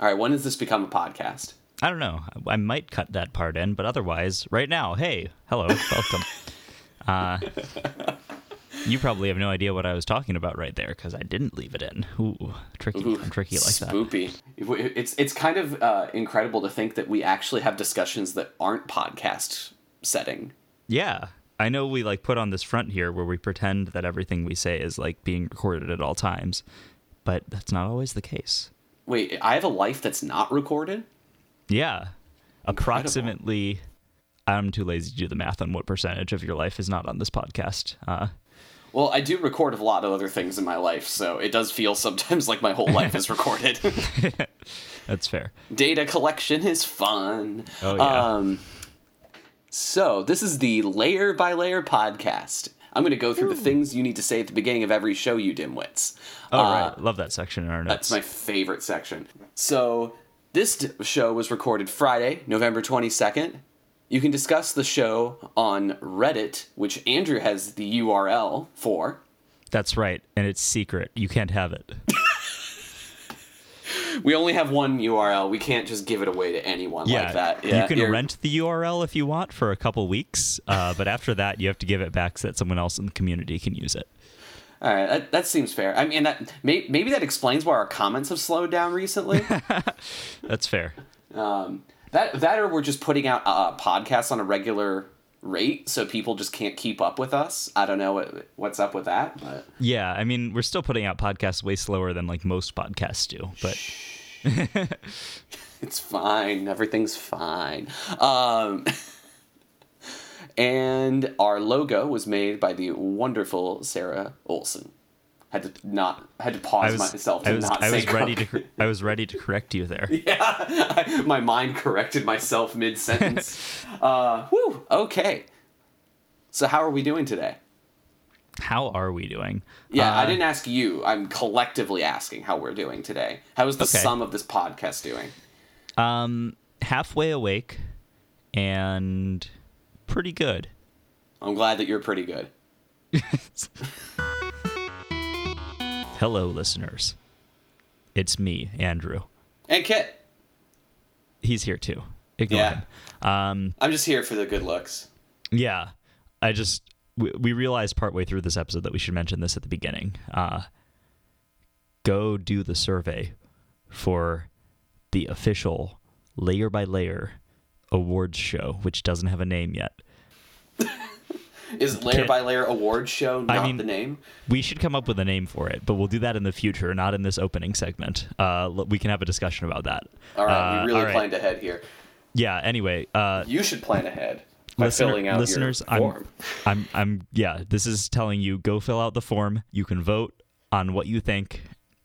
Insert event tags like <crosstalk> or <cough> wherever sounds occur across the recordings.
All right, when does this become a podcast? I don't know. I might cut that part in, but otherwise, right now, hey, hello, welcome. <laughs> uh, you probably have no idea what I was talking about right there because I didn't leave it in. Ooh, tricky. Ooh, tricky like that. Spoopy. It's it's kind of uh, incredible to think that we actually have discussions that aren't podcast setting. Yeah. I know we like put on this front here where we pretend that everything we say is like being recorded at all times, but that's not always the case. Wait, I have a life that's not recorded? Yeah. Approximately I'm too lazy to do the math on what percentage of your life is not on this podcast. Uh, Well, I do record a lot of other things in my life, so it does feel <laughs> sometimes like my whole life is recorded. <laughs> that's fair. Data collection is fun. Oh, yeah. Um, so this is the layer by layer podcast. I'm going to go through the things you need to say at the beginning of every show, you dimwits. Oh, Uh, right. Love that section in our notes. That's my favorite section. So this d- show was recorded Friday, November 22nd. You can discuss the show on Reddit, which Andrew has the URL for. That's right. And it's secret. You can't have it. <laughs> We only have one URL. We can't just give it away to anyone like that. Yeah, you can you're- rent the URL if you want for a couple weeks, uh, but after that, you have to give it back so that someone else in the community can use it. All right, that, that seems fair. I mean, that may, maybe that explains why our comments have slowed down recently. <laughs> That's fair. um, that that or we're just putting out uh, podcasts on a regular rate, so people just can't keep up with us. I don't know what, what's up with that, but Yeah, I mean, we're still putting out podcasts way slower than like most podcasts do, but <laughs> it's fine. Everything's fine. Um, <laughs> and our logo was made by the wonderful Sarah Olson. Had to not had to pause I was myself to I was not I say was ready to <laughs> I was ready to correct you there. Yeah, I, my mind corrected myself mid sentence. uh, whew, okay. So how are we doing today? How are we doing? Yeah, I Uh, didn't ask you. I'm collectively asking how we're doing today. How is the Okay. sum of this podcast doing? Um, halfway awake, and pretty good. I'm glad that you're pretty good. <laughs> Hello, listeners. It's me, Andrew. And Kit, He's here too. Ignore Yeah. him. Um, I'm just here for the good looks. Yeah, I just we, we realized partway through this episode that we should mention this at the beginning. Uh, go do the survey for the official layer by layer awards show, which doesn't have a name yet. <laughs> Is Layer by Layer Awards show not mean- the name? We should come up with a name for it, but we'll do that in the future, not in this opening segment. Uh, we can have a discussion about that. All right, Uh, we really all right. planned ahead here. Yeah. Anyway, uh, You should plan ahead Listener- filling out listeners, your I'm, form. I'm, I'm, yeah. This is telling you go fill out the form. You can vote on what you think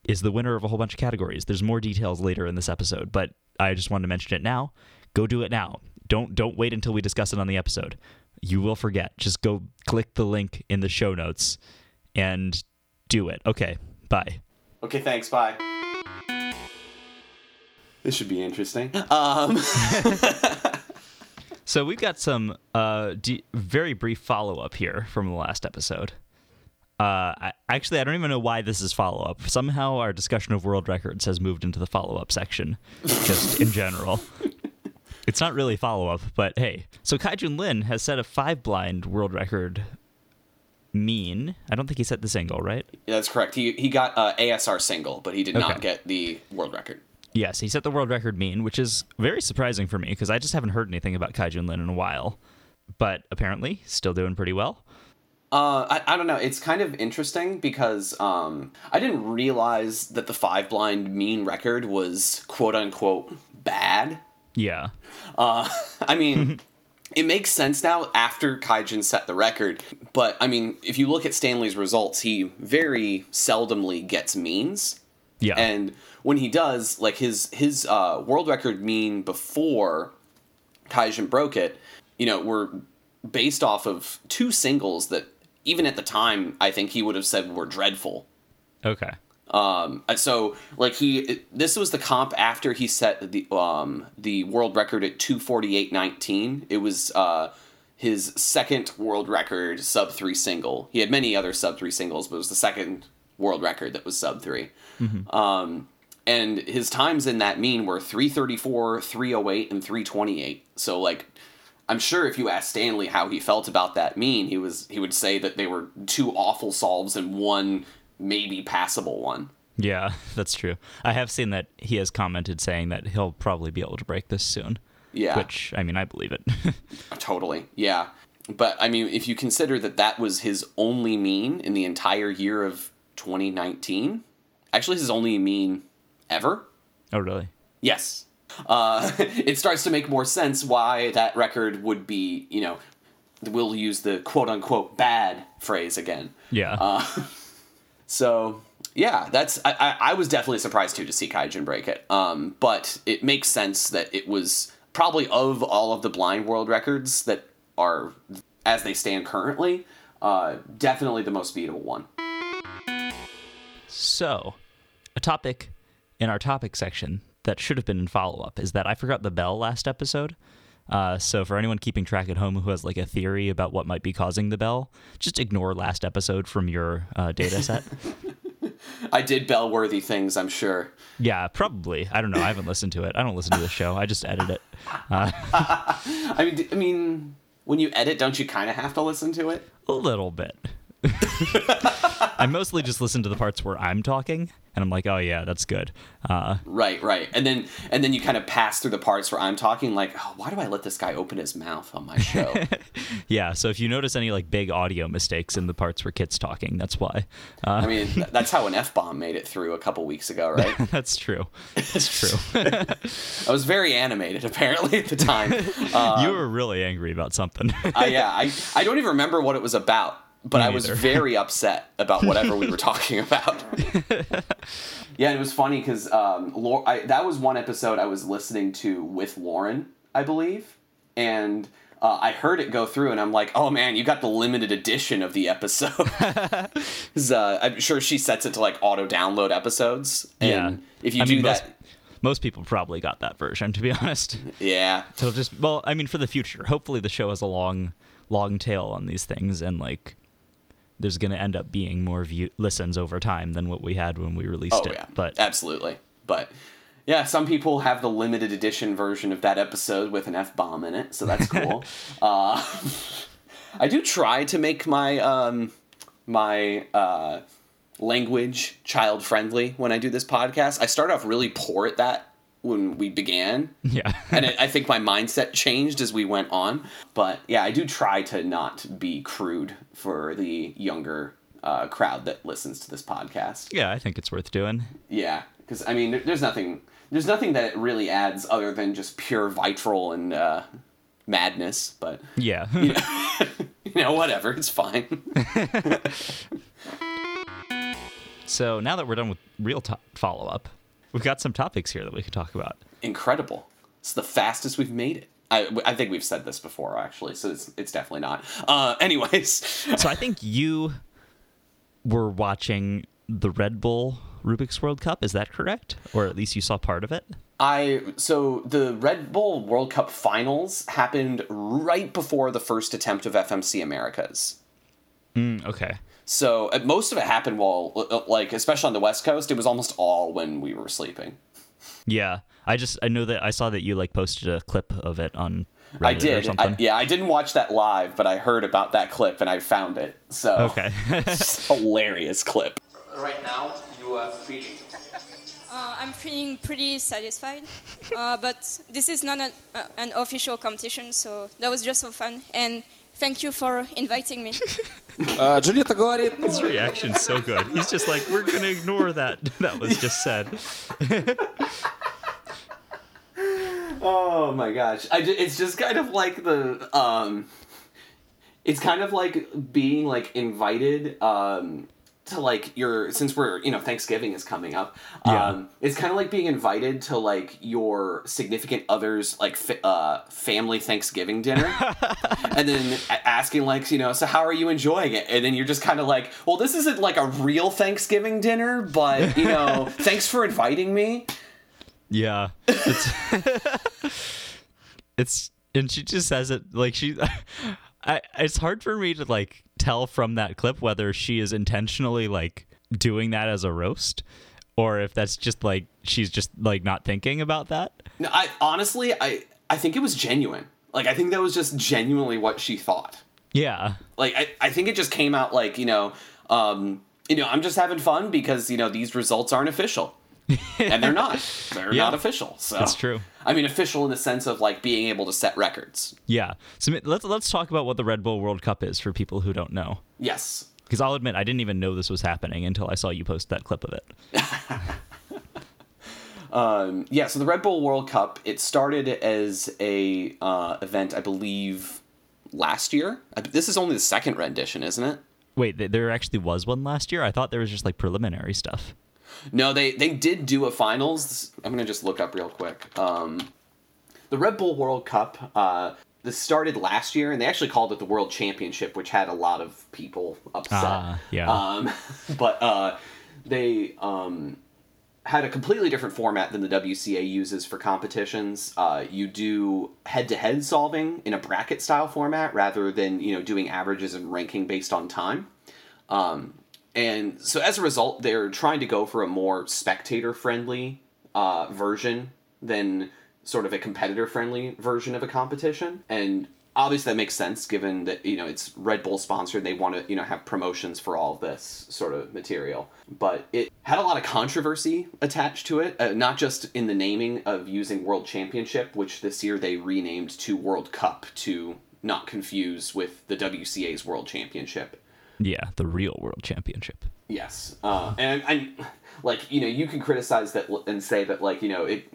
is the winner of a whole bunch of categories. There's more details later in this episode, but I just wanted to mention it now. Go do it now. Don't don't wait until we discuss it on the episode. You will forget. Just go click the link in the show notes and do it. Okay. Bye. Okay, thanks. Bye. This should be interesting. Um, <laughs> So we've got some uh, d- very brief follow up here from the last episode. Uh, I, actually, I don't even know why this is follow up. Somehow, our discussion of world records has moved into the follow up section, just in general. <laughs> It's not really follow up, but hey. So Kaijun Lin has set a five blind world record mean. I don't think he set the single, right? yeah, that's correct. He he got uh, ASR single, but he did not get the world record. Yes, he set the world record mean, which is very surprising for me because I just haven't heard anything about Kaijun Lin in a while. But apparently, still doing pretty well. Uh, I, I don't know. It's kind of interesting because um, I didn't realize that the five blind mean record was quote unquote bad. Yeah. Uh, <laughs> I mean, <laughs> it makes sense now after Kaijun set the record. But I mean, if you look at Stanley's results, he very seldomly gets means. Yeah. And when he does, like his his uh, world record mean before Kaijun broke it, you know, were based off of two singles that even at the time I think he would have said were dreadful. okay. Um, so like he, this was the comp after he set the um the world record at two forty eight nineteen. It was uh his second world record sub three single. He had many other sub three singles, but it was the second world record that was sub 3 Um, and his times in that mean were 334, 308, and 328. So like I'm sure if you asked Stanley how he felt about that mean, he was he would say that they were two awful solves and one maybe passable one. Yeah, <laughs> that's true. I have seen that he has commented saying that he'll probably be able to break this soon. Yeah. Which, I mean, I believe it. <laughs> totally. Yeah. But I mean, if you consider that that was his only mean in the entire year of 2019, actually his only mean ever. oh, really? Yes. Uh, <laughs> it starts to make more sense why that record would be, you know, we'll use the quote unquote bad phrase again. Yeah. Uh, <laughs> so yeah, that's I, I, I was definitely surprised too to see Kaijun break it. Um, but it makes sense that it was probably of all of the blind world records that are as they stand currently, uh, definitely the most beatable one. So, a topic in our topic section that should have been in follow up is that I forgot the bell last episode. Uh, so for anyone keeping track at home who has like a theory about what might be causing the bell, just ignore last episode from your uh, data set. <laughs> I did bell worthy things, I'm sure. yeah, probably. I don't know. I haven't listened to it. I don't listen to the show. I just edit it. Uh, <laughs> I mean, d- I mean, when you edit, don't you kind of have to listen to it? a little bit. <laughs> I mostly just listen to the parts where I'm talking, and I'm like, oh yeah, that's good. Uh, Right, right. And then and then you kind of pass through the parts where I'm talking like, oh, why do I let this guy open his mouth on my show? <laughs> yeah. So if you notice any like big audio mistakes in the parts where Kit's talking, that's why. Uh, I mean, th- <laughs> that's how an F bomb made it through a couple weeks ago, right? that's true. That's true. I was very animated apparently at the time. Uh, you were really angry about something. I, yeah, I I don't even remember what it was about, but Me I was neither. very <laughs> upset about whatever we were talking about. <laughs> yeah, it was funny because um, I, that was one episode I was listening to with Lauren, I believe, and. Uh, I heard it go through, and I'm like, "Oh man, you got the limited edition of the episode. <laughs> uh, I'm sure she sets it to like auto download episodes, and Yeah. if you I do mean, most- that, Most people probably got that version, to be honest. yeah, So just well, I mean, for the future, hopefully the show has a long, long tail on these things, and like, there's gonna end up being more view listens over time than what we had when we released Oh it. yeah, But absolutely. But yeah, some people have the limited edition version of that episode with an f bomb in it, so that's cool. <laughs> uh, <laughs> I do try to make my um, my uh, language child friendly when I do this podcast. I started off really poor at that when we began. yeah, and it, I think my mindset changed as we went on. But yeah, I do try to not be crude for the younger uh, crowd that listens to this podcast. yeah, I think it's worth doing. Yeah, because I mean, there's nothing, there's nothing that it really adds other than just pure vitral and uh, madness. But Yeah. <laughs> you know, <laughs> you know, whatever, it's fine. <laughs> so now that we're done with real to- follow up, we've got some topics here that we could talk about. Incredible! It's the fastest we've made it. I, I think we've said this before, actually, so it's, it's definitely not. Uh, <laughs> anyways, So I think you were watching the Red Bull Rubik's World Cup. Is that correct? Or at least you saw part of it? I so the Red Bull World Cup finals happened right before the first attempt of FMC Americas. Mm, okay. So uh, most of it happened while, uh, like, especially on the West Coast, it was almost all when we were sleeping. Yeah. I just I know that I saw that you like posted a clip of it on Reddit I or did. something. I, yeah, I didn't watch that live, but I heard about that clip and I found it. So Okay. <laughs> it's hilarious clip. Right now, you are feeling. Uh, I'm feeling pretty satisfied, uh, but this is not an, uh, an official competition, so that was just for fun. And thank you for inviting me. <laughs> А, Джульетта говорит, His reaction's so good. He's just like, we're gonna ignore that. <laughs> That was just said. <laughs> Oh my gosh! I ju- it's just kind of like the um, it's kind of like being like invited um to like your since we're you know Thanksgiving is coming up. Yeah. Um, it's kind of like being invited to like your significant other's like fa- uh family Thanksgiving dinner, <laughs> and then asking like you know so how are you enjoying it? And then you're just kind of like, well, this isn't like a real Thanksgiving dinner, but you know, <laughs> thanks for inviting me. Yeah. It's, <laughs> it's and she just says it like she I it's hard for me to like tell from that clip whether she is intentionally like doing that as a roast or if that's just like she's just like not thinking about that. No, I honestly, I I think it was genuine. Like I think that was just genuinely what she thought. Yeah. Like I, I think it just came out like you know, um, you know, I'm just having fun because you know these results aren't official, <laughs> and they're not. They're Yeah. not official. So That's true. I mean, official in the sense of like being able to set records. Yeah. So let's let's talk about what the Red Bull World Cup is for people who don't know. Yes. Because I'll admit I didn't even know this was happening until I saw you post that clip of it. <laughs> Um, yeah, so the Red Bull World Cup it started as a uh, event, I believe, last year. This is only the second rendition, isn't it? Wait, there actually was one last year. I thought there was just like preliminary stuff. No, they they did do a finals. I'm gonna just look up real quick. Um, the Red Bull World Cup. Uh, this started last year, and they actually called it the World Championship, which had a lot of people upset. Ah, yeah. Um, <laughs> but uh, they um, had a completely different format than the WCA uses for competitions. Uh, you do head-to-head solving in a bracket style format rather than you know doing averages and ranking based on time. Um, and so as a result, they're trying to go for a more spectator-friendly uh, version than sort of a competitor-friendly version of a competition. And obviously that makes sense given that you know it's Red Bull sponsored. They want to you know have promotions for all this sort of material. But it had a lot of controversy attached to it, uh, not just in the naming of using World Championship, which this year they renamed to World Cup to not confuse with the WCA's World Championship. Yeah, the real World Championship. Yes, uh, and and like you know you can criticize that and say that like you know it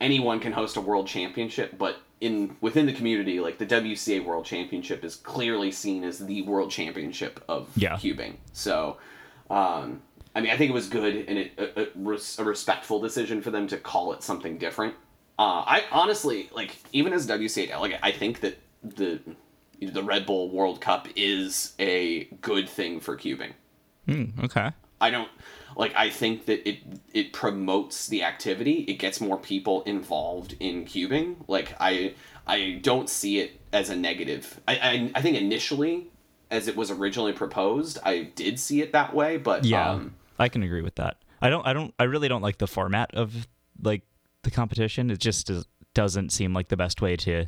anyone can host a world championship, but in within the community, like the WCA World Championship is clearly seen as the world championship of Yeah. cubing. So, um, I mean, I think it was good and it a, a, a respectful decision for them to call it something different. Uh, I honestly like even as WCA delegate, I think that the the Red Bull World Cup is a good thing for cubing. Hmm, okay. I don't like I think that it it promotes the activity. It gets more people involved in cubing. Like I I don't see it as a negative. I I, I think initially as it was originally proposed, I did see it that way, but Yeah, um I can agree with that. I don't. I don't. I really don't like the format of like the competition. It just doesn't seem like the best way to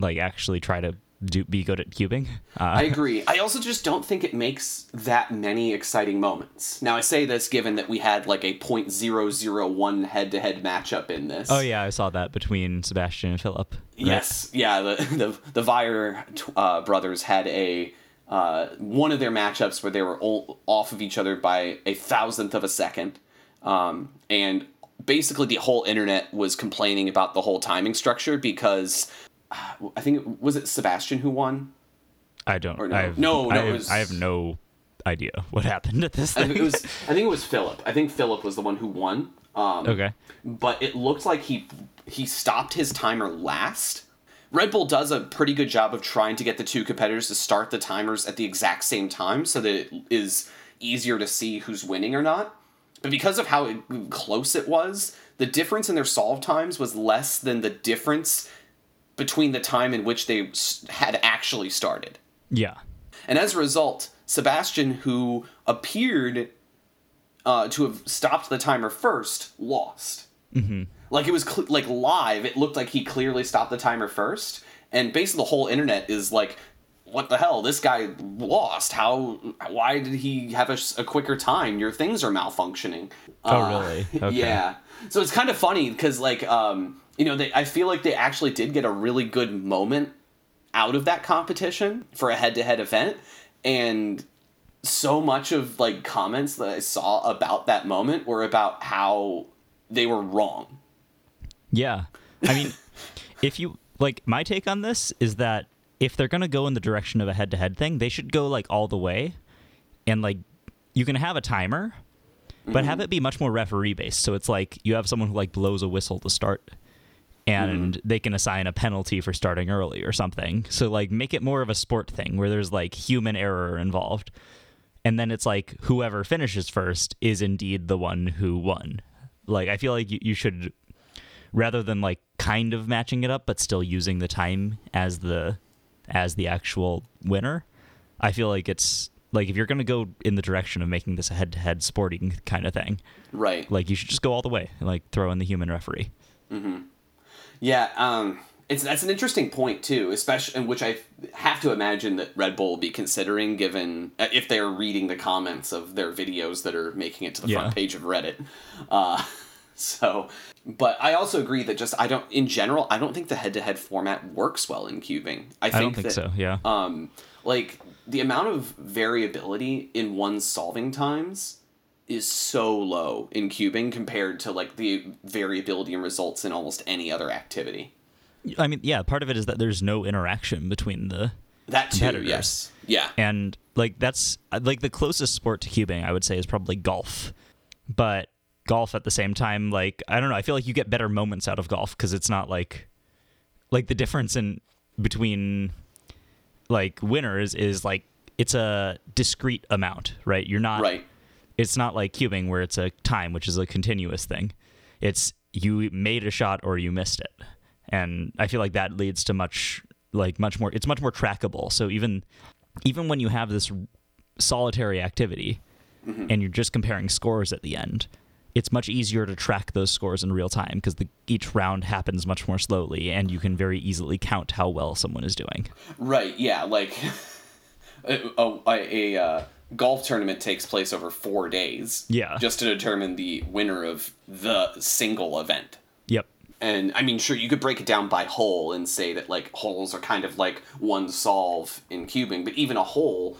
like actually try to do be good at cubing. <laughs> Uh, I agree. I also just don't think it makes that many exciting moments. Now I say this given that we had like a .001 head-to-head matchup in this. oh yeah, I saw that between Sebastian and Philip. right? Yes, yeah. The <laughs> the the Weyer uh, brothers had a uh, one of their matchups where they were all off of each other by a thousandth of a second, um, and basically the whole internet was complaining about the whole timing structure because I think it, was it Sebastian who won. I don't. Or no. I have, No, no, I have, was- I have no idea what happened at this I think it was I think it was Philip. I think Philip was the one who won. Um, okay. but it looked like he he stopped his timer last. Red Bull does a pretty good job of trying to get the two competitors to start the timers at the exact same time so that it is easier to see who's winning or not. But because of how close it was, the difference in their solve times was less than the difference between the time in which they had actually started. Yeah. And as a result, Sebastian, who appeared uh, to have stopped the timer first, lost. Mm-hmm. Like it was cl- like live. It looked like he clearly stopped the timer first, and basically the whole internet is like, "What the hell? This guy lost. How? Why did he have a quicker time? Your things are malfunctioning." Oh, Uh, really? <laughs> Okay. Yeah. So it's kind of funny because like um, you know they I feel like they actually did get a really good moment out of that competition for a head-to-head event and so much of like comments that I saw about that moment were about how they were wrong. Yeah. I mean, <laughs> if you like my take on this is that if they're going to go in the direction of a head-to-head thing, they should go like all the way and like you can have a timer, but mm-hmm. have it be much more referee based. So it's like you have someone who like blows a whistle to start Mm-hmm. and they can assign a penalty for starting early or something. So like make it more of a sport thing where there's like human error involved. And then it's like whoever finishes first is indeed the one who won. Like I feel like you, you should rather than like kind of matching it up but still using the time as the as the actual winner. I feel like it's like if you're gonna go in the direction of making this a head-to-head sporting kind of thing, Right. like you should just go all the way, like throw in the human referee. Mm-hmm. Yeah, um, it's that's an interesting point too, especially in which I have to imagine that Red Bull will be considering, given uh, if they're reading the comments of their videos that are making it to the Yeah. front page of Reddit. Uh, <laughs> so, but I also agree that just I don't, in general, I don't think the head-to-head format works well in cubing. I think I don't think that, so. Yeah. um, like the amount of variability in one's solving times is so low in cubing compared to like the variability in results in almost any other activity. I mean, yeah. Part of it is that there's no interaction between the That too, yes, yeah, and like that's like the closest sport to cubing I would say is probably golf, but golf at the same time, like I don't know, I feel like you get better moments out of golf because it's not like like the difference in between like winners is like it's a discrete amount, right? You're not right, it's not like cubing where it's a time, which is a continuous thing. It's you made a shot or you missed it. And I feel like that leads to much like much more it's much more trackable. So even even when you have this solitary activity and you're just comparing scores at the end, it's much easier to track those scores in real time because each round happens much more slowly and you can very easily count how well someone is doing. right, yeah. Like <laughs> a, a, a uh, golf tournament takes place over four days, Yeah. just to determine the winner of the single event. Yep. And I mean, sure, you could break it down by hole and say that like holes are kind of like one solve in cubing, but even a hole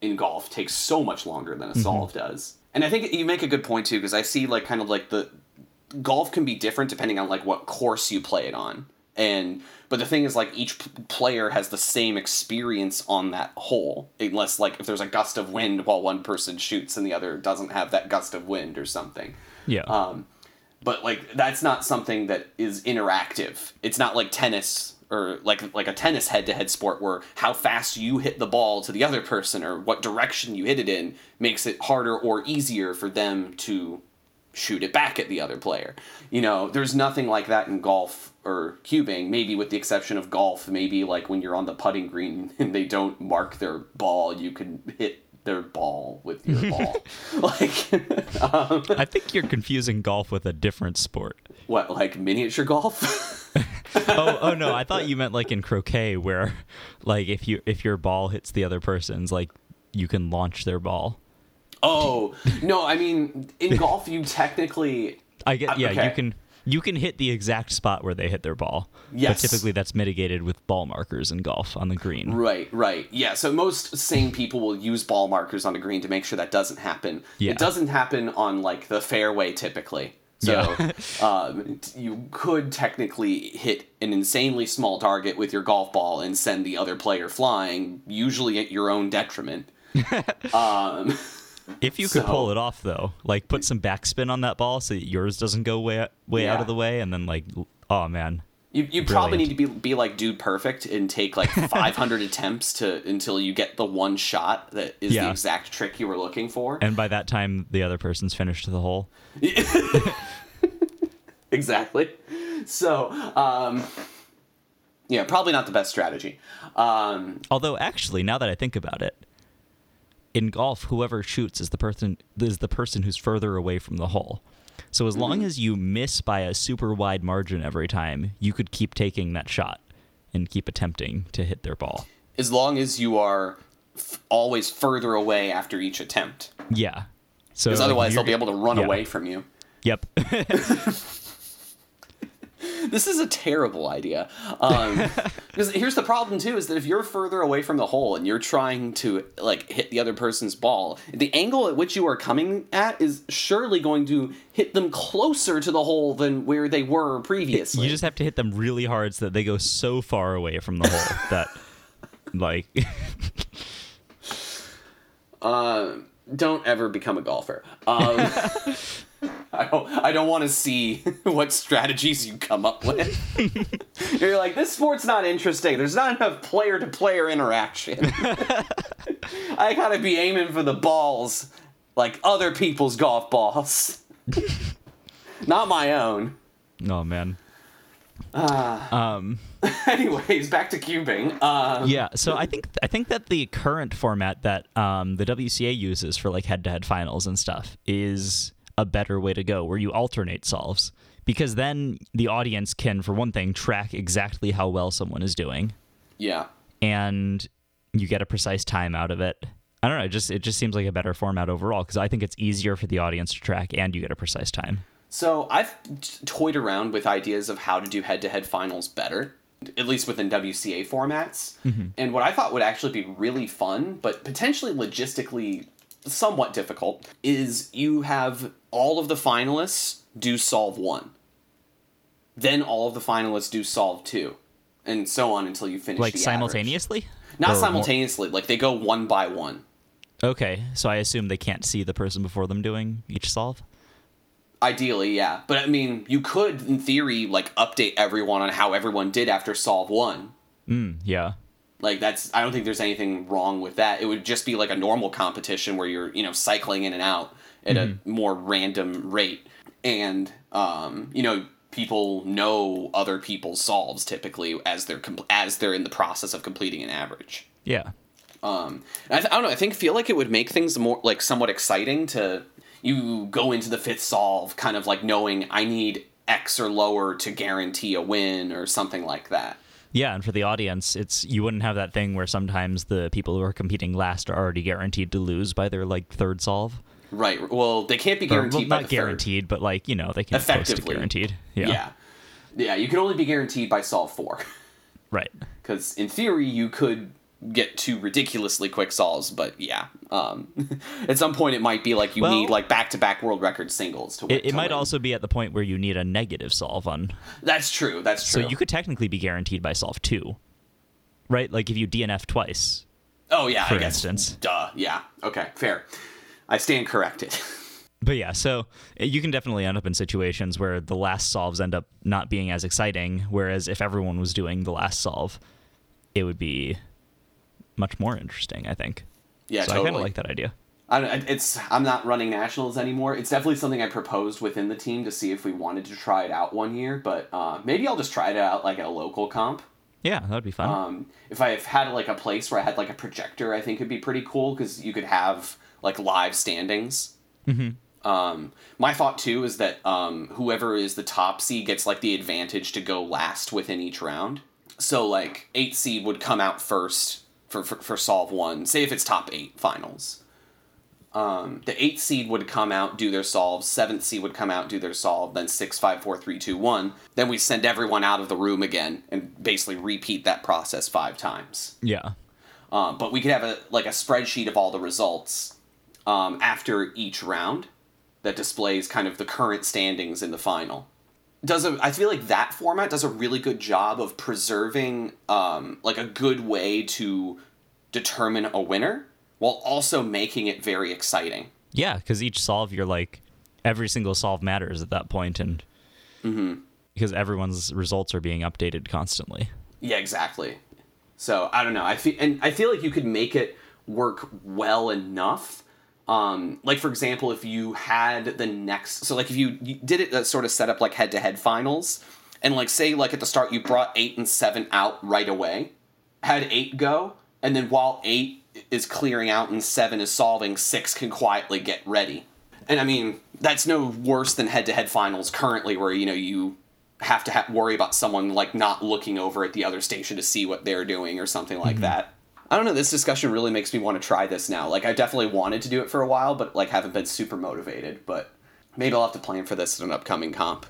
in golf takes so much longer than a mm-hmm. solve does. And I think you make a good point too, because I see like kind of like the golf can be different depending on like what course you play it on. And but the thing is like each p- player has the same experience on that hole, unless like if there's a gust of wind while one person shoots and the other doesn't have that gust of wind or something Yeah. um, but like that's not something that is interactive. It's not like tennis or like like a tennis head-to-head sport where how fast you hit the ball to the other person or what direction you hit it in makes it harder or easier for them to shoot it back at the other player. You know, there's nothing like that in golf or cubing, maybe with the exception of golf, maybe like when you're on the putting green <laughs> and they don't mark their ball, you can hit their ball with your <laughs> ball. <laughs> like um, I think you're confusing golf with a different sport. what, like miniature golf? oh, oh no! I thought you meant like in croquet, where like if you if your ball hits the other person's, like you can launch their ball. Oh no! I mean, in golf, you technically I get yeah. okay. You can you can hit the exact spot where they hit their ball. Yes. But typically that's mitigated with ball markers in golf on the green. right, right, yeah. So most sane people will use ball markers on a green to make sure that doesn't happen. Yeah. It doesn't happen on like the fairway typically. So <laughs> um, you could technically hit an insanely small target with your golf ball and send the other player flying, usually at your own detriment. <laughs> um, <laughs> If you could So- pull it off though, like put some backspin on that ball so that yours doesn't go way way out of the way, and then like oh man, You, you probably need to be, be like dude perfect and take like <laughs> 500 attempts to until you get the one shot that is the exact trick you were looking for. and by that time the other person's finished the hole. <laughs> exactly. So, um, yeah, probably not the best strategy. Um, Although actually, now that I think about it, in golf, whoever shoots is the person is the person who's further away from the hole. So as long mm-hmm. as you miss by a super wide margin every time, you could keep taking that shot and keep attempting to hit their ball. as long as you are f- always further away after each attempt, Yeah. So because otherwise they'll be able to run yeah. away from you. Yep. <laughs> <laughs> This is a terrible idea. Um, <laughs> because here's the problem too: is that if you're further away from the hole and you're trying to like hit the other person's ball, the angle at which you are coming at is surely going to hit them closer to the hole than where they were previously. you just have to hit them really hard so that they go so far away from the hole <laughs> that like uh, don't ever become a golfer. Um, <laughs> <laughs> I don't. I don't want to see <laughs> what strategies you come up with. <laughs> You're like, this sport's not interesting. There's not enough player-to-player interaction. I gotta be aiming for the balls like other people's golf balls, not my own. oh man. Um, Anyways, back to cubing. Um, yeah, so I think I think that the current format that um, the WCA uses for like head-to-head finals and stuff is a better way to go, where you alternate solves, because then the audience can, for one thing, track exactly how well someone is doing, yeah. and you get a precise time out of it. I don't know. It just it just seems like a better format overall because I think it's easier for the audience to track, and you get a precise time. So I've toyed around with ideas of how to do head-to-head finals better, at least within WCA formats. Mm-hmm. And what I thought would actually be really fun, but potentially logistically somewhat difficult, is you have all of the finalists do solve one. Then all of the finalists do solve two. And so on until you finish Like the average. simultaneously? Not Or more- simultaneously, like they go one by one. Okay, so I assume they can't see the person before them doing each solve. Ideally, yeah. But I mean, you could, in theory, like update everyone on how everyone did after solve one. Mm, yeah. Like that's, I don't think there's anything wrong with that. It would just be like a normal competition where you're, you know, cycling in and out at a more random rate, and um, you know, people know other people's solves typically as they're compl- as they're in the process of completing an average. Yeah. Um, I, th- I don't know. I think feel like it would make things more like somewhat exciting to you go into the fifth solve, kind of like knowing I need X or lower to guarantee a win or something like that. Yeah, and for the audience, it's you wouldn't have that thing where sometimes the people who are competing last are already guaranteed to lose by their like third solve. Right. Well, they can't be Or, well, guaranteed by not the third. guaranteed, but like you know they can close to guaranteed. Yeah. Yeah. yeah. you can only be guaranteed by solve four, Right. <laughs> because in theory you could get two ridiculously quick solves, but yeah, um, <laughs> at some point it might be like you Well- need like back to back world record singles to win. It, it to might win. also be at the point where you need a negative solve on. That's true. That's true. So you could technically be guaranteed by solve two, right? Like if you DNF twice. Oh yeah, for instance. Duh. Yeah. Okay. Fair. I stand corrected. <laughs> But yeah, so uh, you can definitely end up in situations where the last solves end up not being as exciting. Whereas if everyone was doing the last solve, it would be much more interesting. I think. yeah, so I kind of like that idea. I, it's I'm not running nationals anymore. It's definitely something I proposed within the team to see if we wanted to try it out one year, but uh, maybe I'll just try it out like at a local comp. Yeah, that would be fun. Um, if I had like a place where I had like a projector, I think it'd be pretty cool because you could have like live standings. Mm-hmm. Um, my thought too is that um, whoever is the top seed gets like the advantage to go last within each round. So like eight seed would come out first for for, for solve one. Say if it's top eight finals. Um, the eighth seed would come out, do their solve. Seventh seed would come out, do their solve. Then six, five, four, three, two, one. Then we send everyone out of the room again and basically repeat that process five times. yeah. Um, but we could have a like a spreadsheet of all the results um, after each round that displays kind of the current standings in the final. Does a I feel like that format does a really good job of preserving um, like a good way to determine a winner while also making it very exciting. Yeah, because each solve, you're like, every single solve matters at that point, and because everyone's results are being updated constantly. Yeah, exactly. So I don't know. I feel and I feel like you could make it work well enough. Um, like for example, if you had the next, so like if you, you did it uh, sort of set up like head to head finals, and like say like at the start you brought eight and seven out right away, had eight go, and then while eight is clearing out and seven is solving, six can quietly get ready. And I mean that's no worse than head to head finals currently, where you know you have to ha- worry about someone like not looking over at the other station to see what they're doing or something like that. I don't know. This discussion really makes me want to try this now. Like I definitely wanted to do it for a while, but like haven't been super motivated. But maybe I'll have to plan for this at an upcoming comp.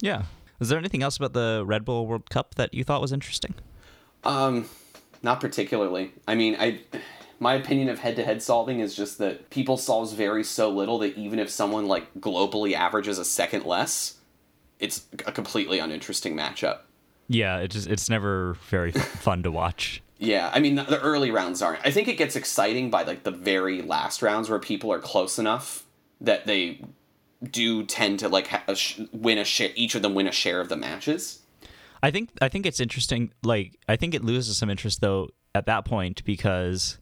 Yeah. Is there anything else about the Red Bull World Cup that you thought was interesting? Um, not particularly. I mean, I my opinion of head-to-head solving is just that people solves vary so little that even if someone like globally averages a second less, it's a completely uninteresting matchup. Yeah, it just it's never very fun to watch. Yeah, I mean the, early rounds aren't. I think it gets exciting by like the very last rounds where people are close enough that they do tend to like ha- a sh- win a share. Each of them win a share of the matches. I think I think it's interesting. Like I think it loses some interest though at that point because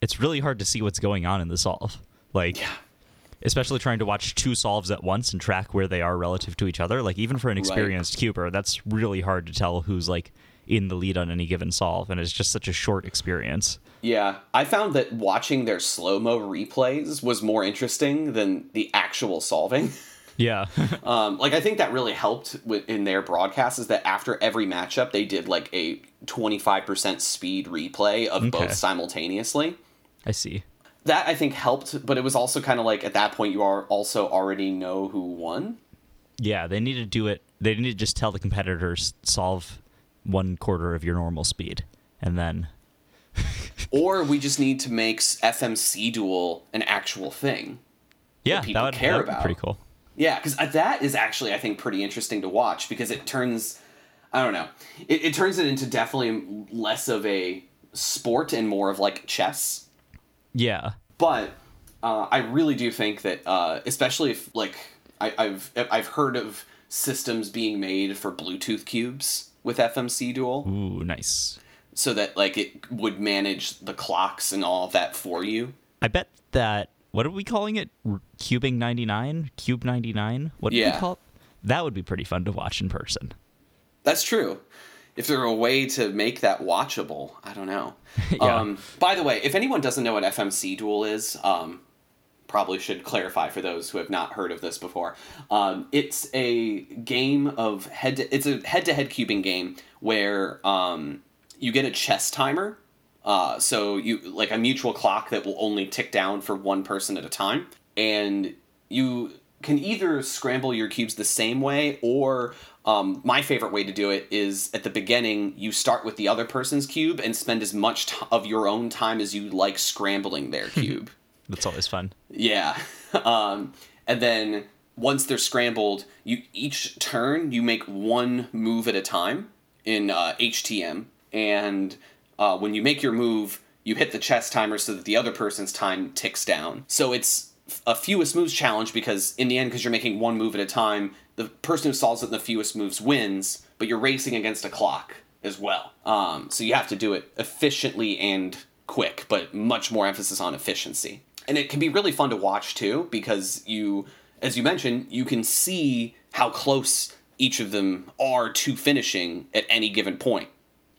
it's really hard to see what's going on in the solve. Like Yeah. especially trying to watch two solves at once and track where they are relative to each other. Like even for an experienced cuber, that's really hard to tell who's like in the lead on any given solve, and it's just such a short experience. Yeah, I found that watching their slow mo replays was more interesting than the actual solving. <laughs> Yeah. <laughs> um, like I think that really helped with, in their broadcast is that after every matchup they did like a twenty five percent speed replay of Okay. both simultaneously. I see. That I think helped, but it was also kind of like at that point you are also already know who won. Yeah, they need to do it. They need to just tell the competitors solve one quarter of your normal speed, and then <laughs> Or we just need to make FMC duel an actual thing. yeah, people that would, care that be about. pretty cool. Yeah, because that is actually I think pretty interesting to watch because it turns I don't know it, it turns it into definitely less of a sport and more of like chess. Yeah, But uh, I really do think that uh, especially if like I, I've I've heard of systems being made for Bluetooth cubes with FMC Duel ooh, nice. so that like it would manage the clocks and all of that for you. I bet that what are we calling it? R- Cubing ninety nine, Cube ninety nine. What do we call it? That would be pretty fun to watch in person. That's true. If there were a way to make that watchable, I don't know. <laughs> Yeah. Um, by the way, if anyone doesn't know what FMC Duel is, um, probably should clarify for those who have not heard of this before. Um, it's a game of head. To, it's a head-to-head cubing game where um, you get a chess timer. Uh, so you like a mutual clock that will only tick down for one person at a time, and you can either scramble your cubes the same way or um, my favorite way to do it is at the beginning you start with the other person's cube and spend as much t- of your own time as you like scrambling their <laughs> cube That's always fun. yeah. <laughs> Um, and then once they're scrambled you each turn you make one move at a time in uh, htm and uh, when you make your move you hit the chess timer so that the other person's time ticks down. So it's a fewest moves challenge because in the end because you're making one move at a time the person who solves it in the fewest moves wins but you're racing against a clock as well. Um, so you have to do it efficiently and quick but much more emphasis on efficiency and it can be really fun to watch too because you as you mentioned you can see how close each of them are to finishing at any given point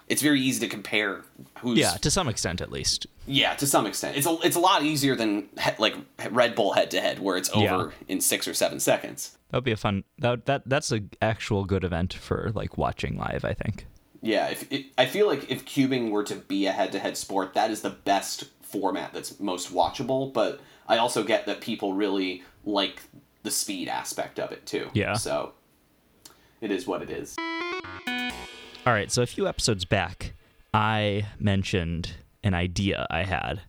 it's very easy to compare who's Yeah, to some extent at least. yeah, to some extent. It's a it's a lot easier than he, like Red Bull head to head, where it's over Yeah. in six or seven seconds. That would be a fun. That that that's an actual good event for like watching live. I think. Yeah, if it, I feel like if cubing were to be a head to head sport, that is the best format that's most watchable. But I also get that people really like the speed aspect of it too. Yeah. So it is what it is. All right, so a few episodes back, I mentioned an idea I had.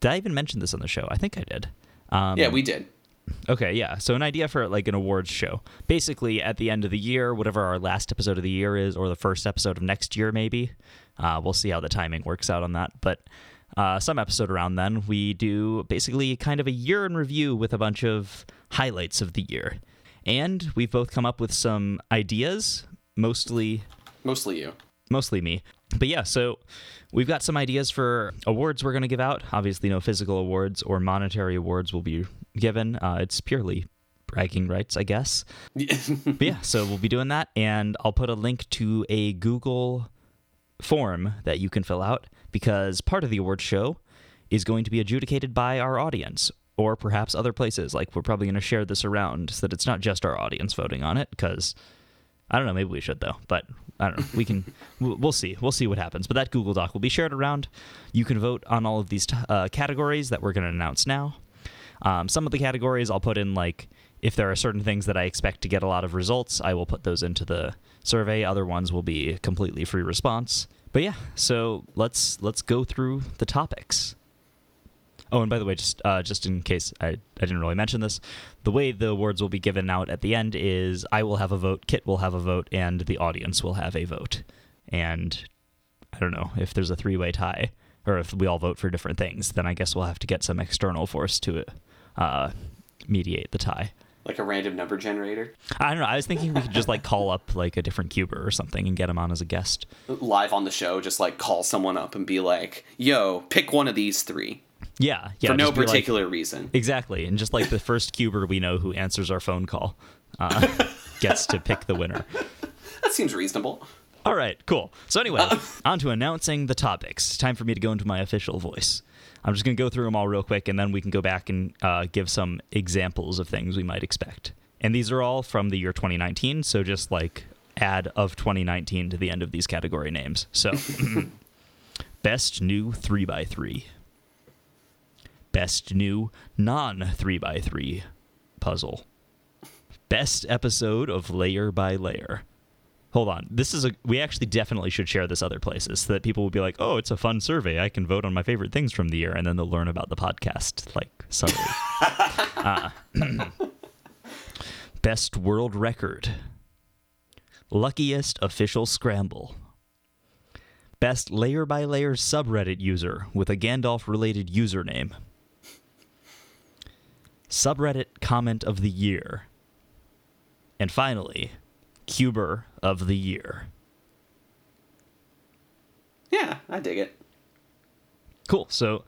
Did I even mention this on the show? I think I did. Um, Yeah, we did. Okay, yeah. So an idea for like an awards show. Basically, at the end of the year, whatever our last episode of the year is, or the first episode of next year, maybe. Uh, we'll see how the timing works out on that. But uh, some episode around then, we do basically kind of a year in review with a bunch of highlights of the year. And we've both come up with some ideas, mostly Mostly you. mostly me. But yeah, so we've got some ideas for awards we're going to give out. Obviously, no physical awards or monetary awards will be given. Uh, it's purely bragging rights, I guess. <laughs> But yeah, so we'll be doing that, and I'll put a link to a Google form that you can fill out because part of the award show is going to be adjudicated by our audience or perhaps other places. Like we're probably going to share this around so that it's not just our audience voting on it because I don't know, maybe we should though, but I don't know. We can <laughs> we'll, see. We'll see what happens. But that Google Doc will be shared around. You can vote on all of these uh, categories that we're going to announce now. Um, some of the categories I'll put in like if there are certain things that I expect to get a lot of results, I will put those into the survey. Other ones will be completely free response. But yeah, so let's let's go through the topics. Oh, and by the way, just uh, just in case I, I didn't really mention this, the way the awards will be given out at the end is I will have a vote, Kit will have a vote, and the audience will have a vote. And I don't know if there's a three way tie or if we all vote for different things, then I guess we'll have to get some external force to uh, mediate the tie. Like a random number generator. I don't know. I was thinking we could just like call up like a different cuber or something and get him on as a guest. Live on the show, just like call someone up and be like, yo, pick one of these three. Yeah, yeah. for no be like- particular reason. exactly, and just like the first cuber we know who answers our phone call uh, <laughs> gets to pick the winner. That seems reasonable. All right, cool. So anyway, on to announcing the topics. Time for me to go into my official voice. I'm just going to go through them all real quick, and then we can go back and uh, give some examples of things we might expect. And these are all from the year 2019, so just like add of 2019 to the end of these category names. So, <laughs> best new 3x3. Best new non 3x3 puzzle. Best episode of Layer by Layer. Hold on. This is a we actually definitely should share this other places so that people will be like, "Oh, it's a fun survey. I can vote on my favorite things from the year." And then they'll learn about the podcast like subtly. <laughs> uh, <clears throat> best world record. Luckiest official scramble. Best layer by layer subreddit user with a Gandalf related username. Subreddit comment of the year. And finally, Cuber of the year. Yeah, I dig it. Cool. So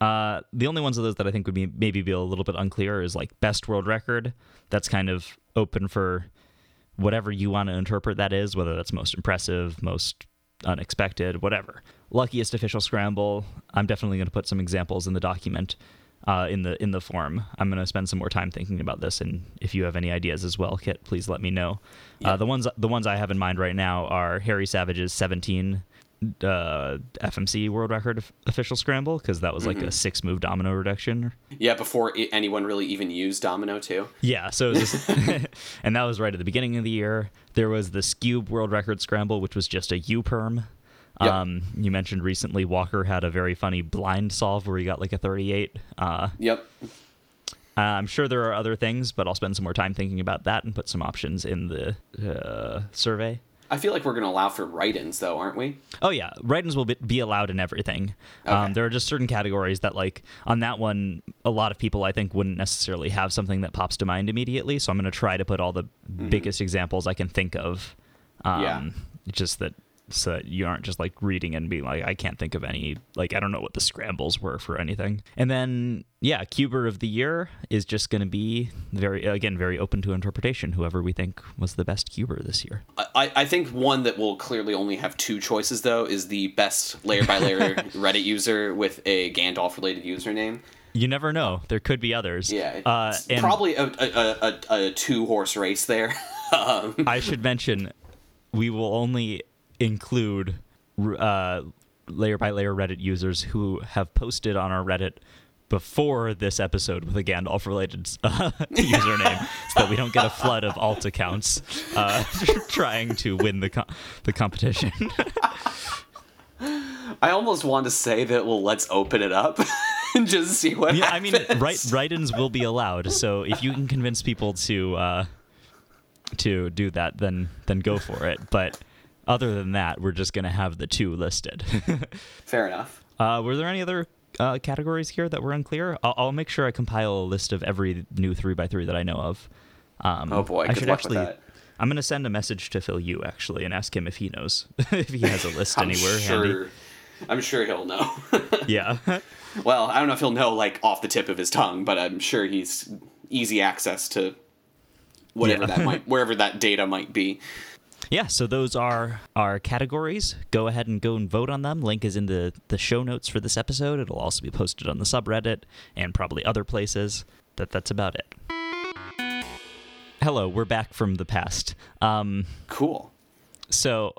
uh, the only ones of those that I think would be maybe be a little bit unclear is like best world record. That's kind of open for whatever you want to interpret that is, whether that's most impressive, most unexpected, whatever. Luckiest official scramble. I'm definitely going to put some examples in the document. Uh, in the in the form, I'm going to spend some more time thinking about this, and if you have any ideas as well, Kit, please let me know. Uh, the ones the ones I have in mind right now are Harry Savage's 17 uh, FMC world record of- official scramble because that was like a six move domino reduction. Yeah, before i anyone really even used Domino too. Yeah, so it was just, <laughs> <laughs> and that was right at the beginning of the year. There was the Skewb world record scramble, which was just a U perm. Yep. Um, you mentioned recently Walker had a very funny blind solve where he got like a 38. Uh, Yep. I'm sure there are other things, but I'll spend some more time thinking about that and put some options in the uh, survey. I feel like we're going to allow for write-ins though, aren't we? Oh yeah, write-ins will be, allowed in everything. Okay. Um, there are just certain categories that, like on that one, a lot of people I think wouldn't necessarily have something that pops to mind immediately. So I'm going to try to put all the biggest examples I can think of. Um, Mm-hmm. Yeah. Just that, so that you aren't just like reading and being like, I can't think of any. Like I don't know what the scrambles were for anything. And then yeah, Cuber of the year is just going to be very again very open to interpretation. Whoever we think was the best Cuber this year. I, I think one that will clearly only have two choices though is the best layer by layer <laughs> Reddit user with a Gandalf related username. You never know. There could be others. Yeah, Uh, and probably a, a, a, a two horse race there. <laughs> um, I should mention we will only include uh, layer by layer Reddit users who have posted on our Reddit before this episode with a Gandalf related uh, <laughs> username so that we don't get a flood of alt accounts uh, <laughs> trying to win the, the competition. <laughs> I almost want to say that well, let's open it up and just see what. yeah, I mean, happens. write, write-ins will be allowed. So if you can convince people to uh, to do that, then then go for it. But other than that, we're just gonna have the two listed. <laughs> Fair enough. uh, were there any other uh, categories here that were unclear? I'll, I'll make sure I compile a list of every new three x three that I know of. Um, Oh boy, I should actually. I'm gonna send a message to Phil Yu actually and ask him if he knows <laughs> if he has a list <laughs> anywhere handy. sure. I'm sure he'll know. Yeah. well, I don't know if he'll know like off the tip of his tongue, but I'm sure he's easy access to whatever Yeah. that might, wherever that data might be. Yeah, so those are our categories. Go ahead and go and vote on them. Link is in the, the show notes for this episode. It'll also be posted on the subreddit and probably other places. That that's about it. Hello, we're back from the past. Um, Cool. so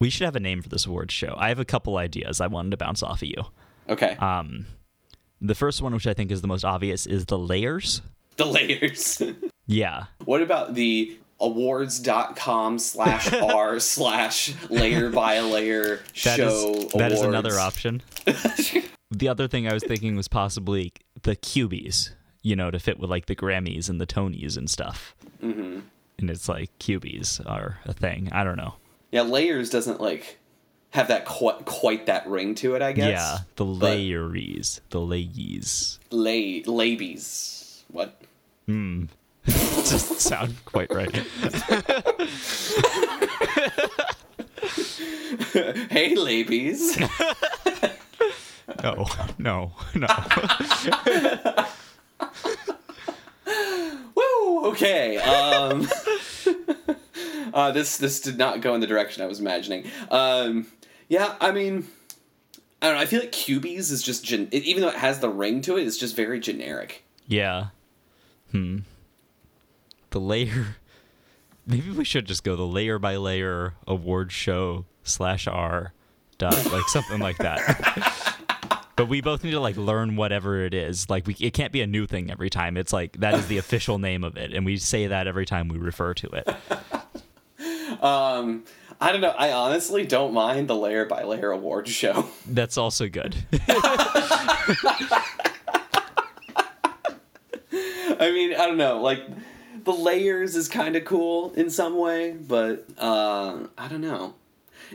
we should have a name for this awards show. I have a couple ideas I wanted to bounce off of you. Okay. Um, the first one, which I think is the most obvious, is the layers. the layers. <laughs> Yeah, what about the awards.com slash r <laughs> slash layer by layer That is show that is another option. <laughs> the other thing I was thinking was possibly the cubies, you know, to fit with like the Grammys and the Tonys and stuff. Mm-hmm. And it's like cubies are a thing. I don't know. Yeah, layers doesn't like have that quite quite that ring to it. I guess. Yeah, the layeries, the layies. Lay labies. What? <laughs> Doesn't sound quite right. <laughs> Hey, labies. No, no, no. <laughs> Woo! Okay. Um, uh, this this did not go in the direction I was imagining. Um, yeah, I mean, I don't know. I feel like Cubies is just gen- even though it has the ring to it, it's just very generic. yeah. Hmm. The layer. <laughs> Maybe we should just go the layer by layer award show slash R dot like something like that. <laughs> but we both need to like learn whatever it is. Like we, it can't be a new thing every time. It's like that is the official name of it, and we say that every time we refer to it. <laughs> Um, I don't know. I honestly don't mind the layer by layer award show. That's also good. I mean, I don't know. Like the layers is kind of cool in some way, but uh, I don't know.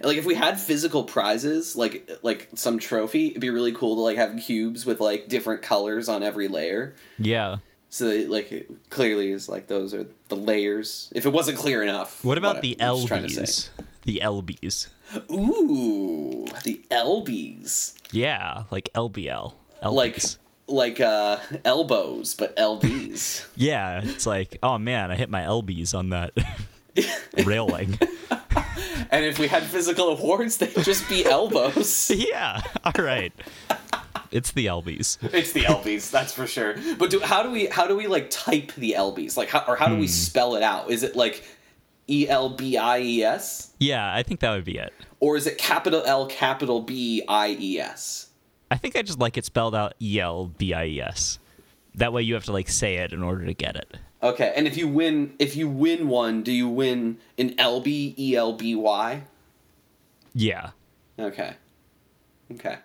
Like if we had physical prizes, like like some trophy, it'd be really cool to like have cubes with like different colors on every layer. yeah. So like it clearly is like those are the layers. If it wasn't clear enough. What about I the was trying to say. LBs? The LBs. Ooh, the lbs. Yeah, like LBL. LBs. Like like uh elbows, but lbs. <laughs> yeah, it's like, oh man, I hit my LBs on that <laughs> railing. and if we had physical awards, they'd just be elbows. <laughs> yeah, all right. It's the LBs. It's the lbs, that's for sure. But do, how do we how do we like type the lbs? Like how or how do we spell it out? Is it like E L B I E S Yeah, I think that would be it. or is it capital L capital B I E S? I think I just like it spelled out E L B I E S. That way you have to like say it in order to get it. Okay, and if you win if you win one, do you win an L B E L B Y? Yeah. Okay. Okay.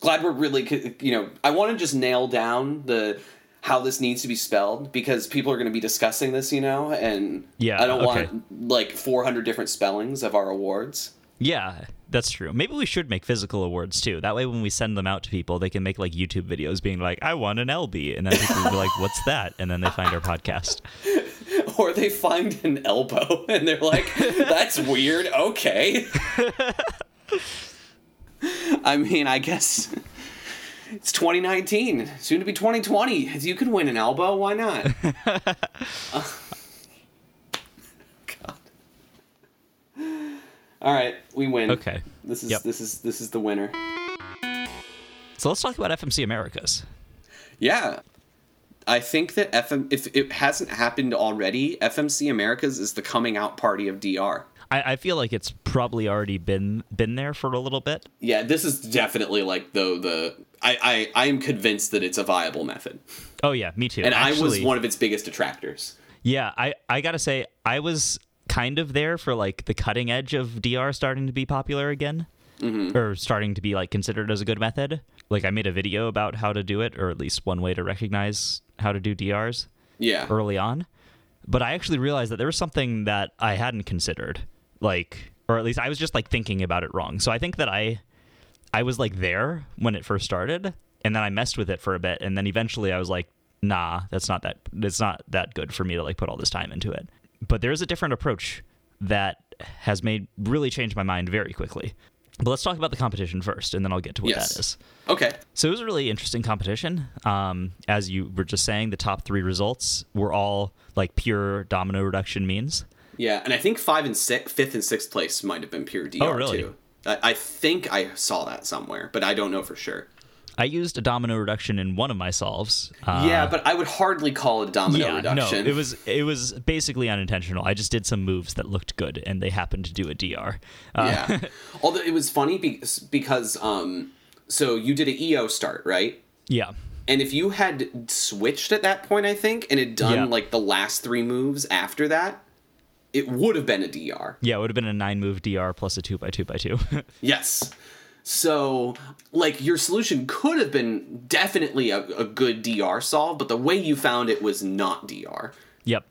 Glad we're really, you know, I want to just nail down the how this needs to be spelled because people are going to be discussing this, you know, and Yeah, I don't okay. want like 400 different spellings of our awards. Yeah, that's true. Maybe we should make physical awards too. That way, when we send them out to people, they can make like YouTube videos being like, "I won an LB," and then people will be like, "What's that?" And then they find our podcast. <laughs> Or they find an elbow and they're like, that's weird. Okay. <laughs> I mean, I guess it's 2019, soon to be 2020. If you can win an elbow, why not? Uh, <laughs> All right, we win. Okay. This is Yep. this is this is the winner. So let's talk about FMC Americas. Yeah. I think that FM if it hasn't happened already, FMC Americas is the coming out party of DR. I, I feel like it's probably already been been there for a little bit. Yeah, this is definitely like the the I I, I am convinced that it's a viable method, Oh yeah, me too. and I was one of its biggest detractors. Yeah, I I gotta say I was kind of there for like the cutting edge of DR starting to be popular again, Mm-hmm. or starting to be like considered as a good method. Like I made a video about how to do it, or at least one way to recognize how to do DRs Yeah, early on. But I actually realized that there was something that I hadn't considered, like, or at least I was just like thinking about it wrong. So I think that I, I was like there when it first started, and then I messed with it for a bit, and then eventually I was like, nah, that's not that, it's not that good for me to like put all this time into it. But there is a different approach that has made really changed my mind very quickly. But let's talk about the competition first, and then I'll get to what Yes. that is. okay, So it was a really interesting competition. Um, as you were just saying, the top three results were all like pure domino reduction means. yeah, and I think five and six, fifth and sixth place might have been pure DR Oh, really? too. I, I think I saw that somewhere, but I don't know for sure. I used a domino reduction in one of my solves. Uh, yeah, but I would hardly call it a domino yeah, reduction. no, it was it was basically unintentional. I just did some moves that looked good, and they happened to do a DR. Uh, yeah. <laughs> Although it was funny because, because um, so you did an EO start, right? yeah, And if you had switched at that point, I think, and had done Yeah. like the last three moves after that, it would have been a DR. yeah. It would have been a nine move DR plus a two by two by two. <laughs> Yes. So, like, your solution could have been definitely a, a good DR solve, but the way you found it was not DR. yep.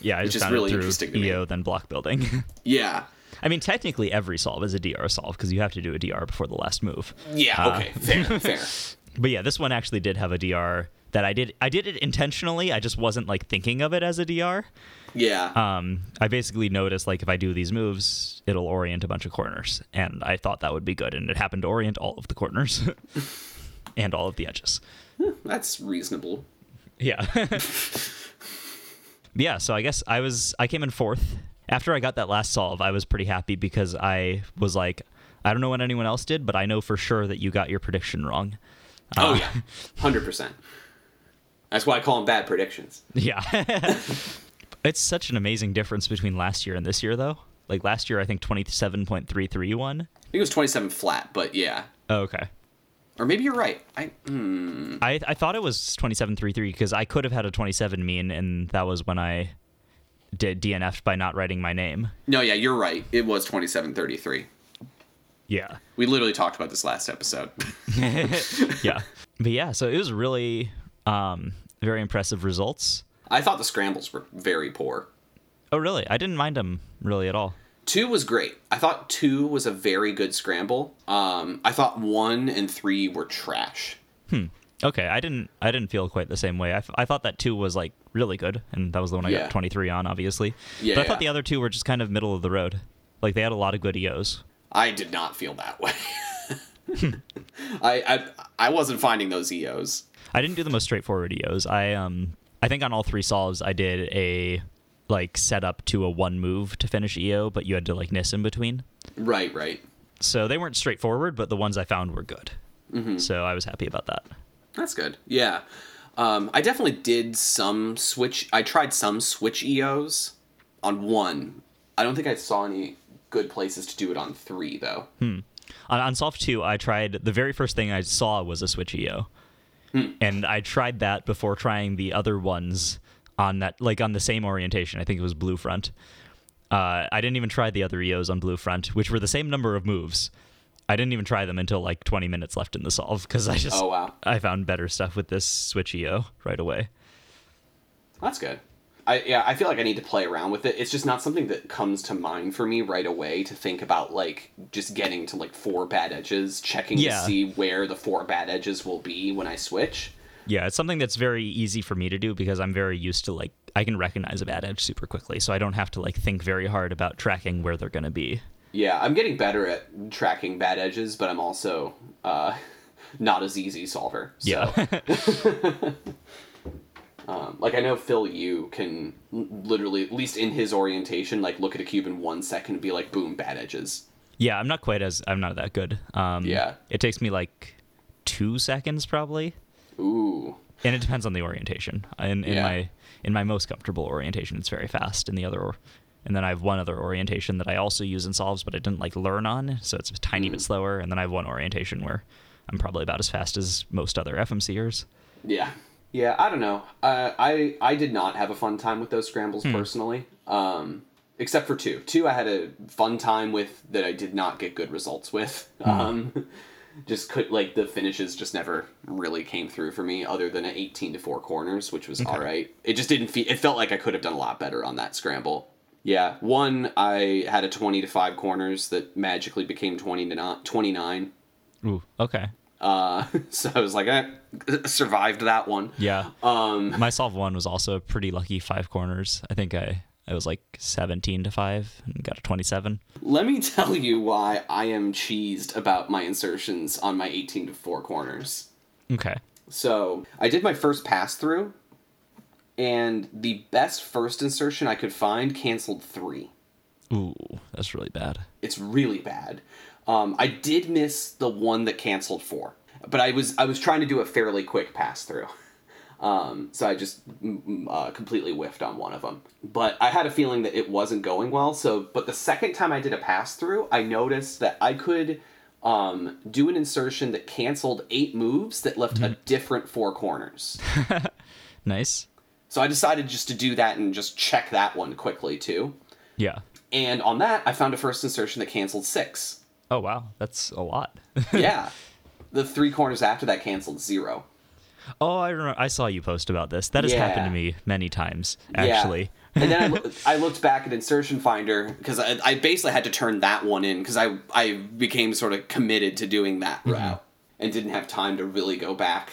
Yeah, I just found really interesting to through me. EO then block building. <laughs> Yeah. I mean, technically every solve is a DR solve because you have to do a DR before the last move. Yeah, Uh, okay. Fair, <laughs> fair. But yeah, this one actually did have a DR that I did I did it intentionally. I just wasn't like thinking of it as a DR. Yeah. Um, I basically noticed like if I do these moves, it'll orient a bunch of corners, and I thought that would be good, and it happened to orient all of the corners <laughs> and all of the edges. That's reasonable. Yeah. <laughs> yeah, so I guess I was I came in fourth. After I got that last solve, I was pretty happy because I was like, I don't know what anyone else did, but I know for sure that you got your prediction wrong. Oh yeah, <laughs> hundred percent. That's why I call them bad predictions. Yeah. It's such an amazing difference between last year and this year though. Like last year I think 27.331. I think it was twenty-seven flat, but yeah, Oh, okay. or maybe you're right. I hmm. I, I thought it was 27.33 because I could have had a 27 mean and that was when I did DNF'd by not writing my name. no, yeah, you're right. It was twenty-seven thirty-three. Yeah. We literally talked about this last episode. <laughs> <laughs> yeah. But yeah, so it was really um, very impressive results. I thought the scrambles were very poor. Oh, really? I didn't mind them really at all. Two was great. I thought two was a very good scramble. Um, I thought one and three were trash. Hmm. Okay, I didn't I didn't feel quite the same way. I, f- I thought that two was like really good, and that was the one I Yeah. got 23 on, obviously. Yeah, but I thought the other two were just kind of middle of the road. Like they had a lot of good EOs. I did not feel that way. <laughs> I, I I wasn't finding those EOs. I didn't do the most straightforward EOs. I um I think on all three solves I did a like setup to a one move to finish EO, but you had to like miss in between. Right, right. So they weren't straightforward, but the ones I found were good. Mm-hmm. So I was happy about that. That's good. Yeah. Um, I definitely did some switch. I tried some switch EOs on one. I don't think I saw any good places to do it on three, though. On, on Solve 2, I tried the very first thing I saw was a Switch EO. And I tried that before trying the other ones on that, like on the same orientation. I think it was Blue Front. Uh, I didn't even try the other EOs on Blue Front, which were the same number of moves. I didn't even try them until like 20 minutes left in the solve because I just Oh, wow. I found better stuff with this Switch EO right away. That's good. I yeah, I feel like I need to play around with it. It's just not something that comes to mind for me right away to think about like just getting to like four bad edges, checking Yeah. to see where the four bad edges will be when I switch. Yeah, it's something that's very easy for me to do because I'm very used to like I can recognize a bad edge super quickly, so I don't have to like think very hard about tracking where they're going to be. Yeah, I'm getting better at tracking bad edges, but I'm also uh, <laughs> not as easy solver. So, Yeah. <laughs> um, like I know Phil Yu can literally, at least in his orientation, like look at a cube in one second and be like, boom, bad edges. Yeah, I'm not quite as I'm not that good. Um, Yeah. it takes me like two seconds probably, Ooh. and it depends on the orientation. In, in Yeah. my in my most comfortable orientation, it's very fast. In the other, or- and then I have one other orientation that I also use in solves, but I didn't like learn on, so it's a tiny Mm. bit slower. And then I have one orientation where I'm probably about as fast as most other FMCers. Yeah. Yeah, I don't know. Uh, I I did not have a fun time with those scrambles personally. Um, except for two. Two I had a fun time with that I did not get good results with. Um, <laughs> just could like the finishes just never really came through for me other than an 18 to 4 corners which was all right it just didn't feel it felt like i could have done a lot better on that scramble yeah one i had a 20 to 5 corners that magically became 20 to not 29 Ooh, okay. Uh, <laughs> so i was like I <laughs> survived that one Yeah. um <laughs> My solve one was also a pretty lucky five corners. I think I I was like 17 to 5 and got a 27. Let me tell you why I am cheesed about my insertions on my 18 to 4 corners. Okay. So, I did my first pass through, and the best first insertion I could find canceled 3. Ooh, that's really bad. It's really bad. Um, I did miss the one that canceled 4, but I was I was trying to do a fairly quick pass through. Um, so I just uh, completely whiffed on one of them. But I had a feeling that it wasn't going well. So, but the second time I did a pass through, I noticed that I could um, do an insertion that canceled eight moves that left a different four corners. <laughs> Nice. so I decided just to do that and just check that one quickly too. Yeah. And on that, I found a first insertion that canceled six. Oh wow, that's a lot. <laughs> yeah. The three corners after that canceled zero. oh, I remember. I saw you post about this. That has happened to me many times, actually. Yeah. and then I, <laughs> loo- I looked back at insertion finder because I, I basically had to turn that one in because I I became sort of committed to doing that route and didn't have time to really go back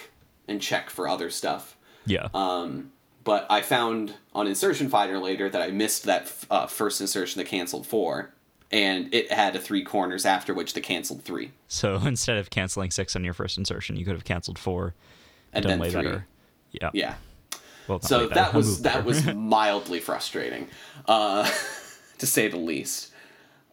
and check for other stuff. Yeah. Um, but I found on Insertion Finder later that I missed that uh, first insertion that canceled four, and it had a three corners after which the canceled three, so <laughs> instead of canceling six on your first insertion, you could have canceled four and done then way three. better. Yeah. Yeah. Well, So that was <laughs> that was <laughs> mildly frustrating, uh, to say the least.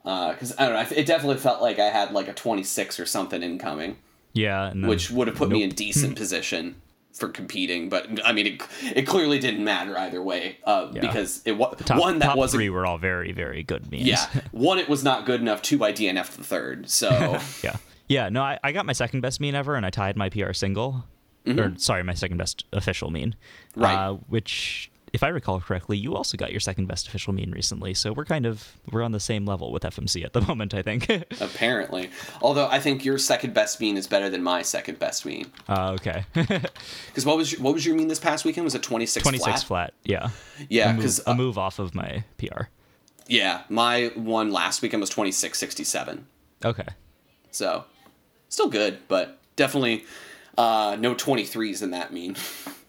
Because I don't know, it definitely felt like I had like a twenty six or something incoming. yeah, which would have put me in decent position for competing. But I mean, it, it clearly didn't matter either way uh, Yeah. because it was one that top wasn't. three were all very very good memes. Yeah, <laughs> one it was not good enough. Two I DNF'd the third. So <laughs> yeah, yeah. No, I, I got my second best mean ever, and I tied my PR single, or sorry, my second best official mean. Mm-hmm. Right. Uh, which, if I recall correctly, you also got your second best official mean recently. So we're kind of we're on the same level with FMC at the <laughs> moment, I think. <laughs> apparently, although I think your second best mean is better than my second best mean. uh, okay. <laughs> Because what was your, what was your mean this past weekend? Was it twenty six? Twenty six flat. Yeah. Yeah, A move, because a move off of my PR. yeah, my one last weekend was twenty six sixty seven. Okay. So still good, but definitely uh, no twenty threes in that mean.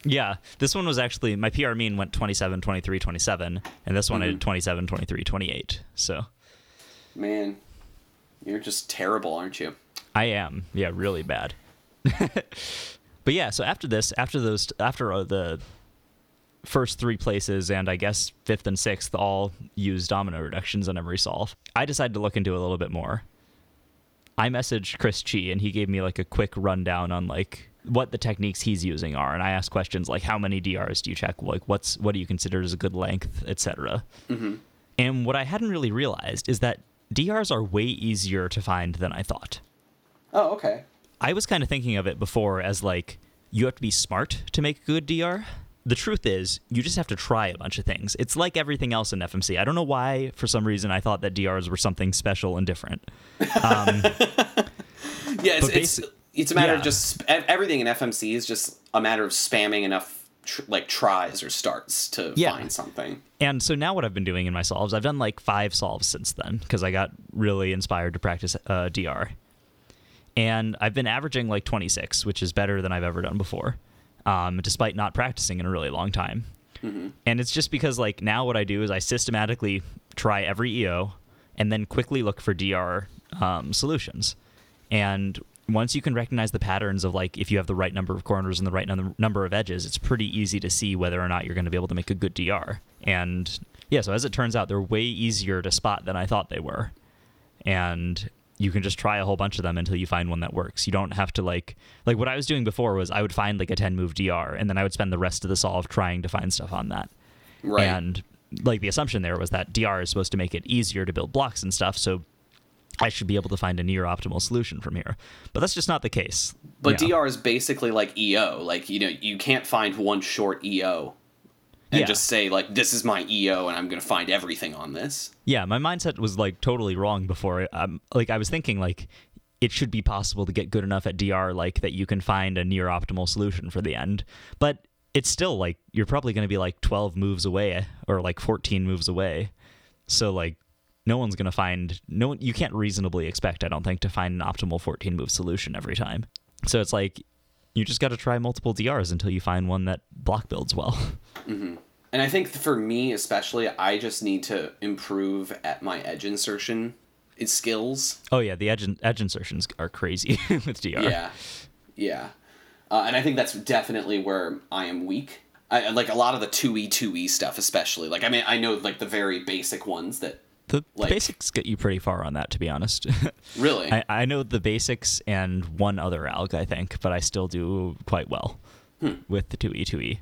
Yeah, this one was actually my PR mean went 27, 23, 27, and this one I did 27, 23, 28. So Man, you're just terrible, aren't you? I am, yeah, really bad. <laughs> but yeah, so after this, after those, after uh, the first three places, and I guess fifth and sixth all use domino reductions on every solve, I decided to look into a little bit more. I messaged Chris Chi, and he gave me like a quick rundown on like what the techniques he's using are, and I ask questions like how many DRs do you check, like what's what do you consider as a good length, etc. Mm-hmm. And what I hadn't really realized is that DRs are way easier to find than I thought. Oh, okay. I was kind of thinking of it before as like you have to be smart to make a good DR. The truth is, you just have to try a bunch of things. It's like everything else in FMC. I don't know why, for some reason, I thought that DRs were something special and different. <laughs> Um, Yeah, it's it's, a matter of just everything in FMC is just a matter of spamming enough tr- like tries or starts to Yeah. find something. And so now what I've been doing in my solves, I've done like five solves since then because I got really inspired to practice uh, DR. And I've been averaging like 26, which is better than I've ever done before, um, despite not practicing in a really long time. And it's just because like now what I do is I systematically try every EO and then quickly look for DR um, solutions. And once you can recognize the patterns of like if you have the right number of corners and the right num- number of edges, it's pretty easy to see whether or not you're going to be able to make a good DR. And yeah, so as it turns out, they're way easier to spot than I thought they were. And you can just try a whole bunch of them until you find one that works. You don't have to like like what I was doing before was I would find like a 10 move DR and then I would spend the rest of the solve trying to find stuff on that. Right. And like the assumption there was that DR is supposed to make it easier to build blocks and stuff, so I should be able to find a near optimal solution from here. But that's just not the case. but. DR is basically like EO. Like you know, you can't find one short EO and Yeah. just say like this is my EO and I'm going to find everything on this. Yeah, my mindset was like totally wrong before. Um, like I was thinking like it should be possible to get good enough at DR like that you can find a near optimal solution for the end. But it's still like you're probably going to be like 12 moves away or like 14 moves away. So like no one's going to find no one you can't reasonably expect I don't think to find an optimal 14 move solution every time. So it's like you just got to try multiple DRs until you find one that block builds well. <laughs> And I think for me especially, I just need to improve at my edge insertion skills. oh yeah, the edge edge insertions are crazy <laughs> with DR. Yeah, yeah, uh, and I think that's definitely where I am weak. I like a lot of the two e two e stuff, especially. Like I mean, I know like the very basic ones that The, the basics get you pretty far on that, to be honest. <laughs> really. I, I know the basics and one other alg, I think, but I still do quite well Hmm. with the 2e, 2e.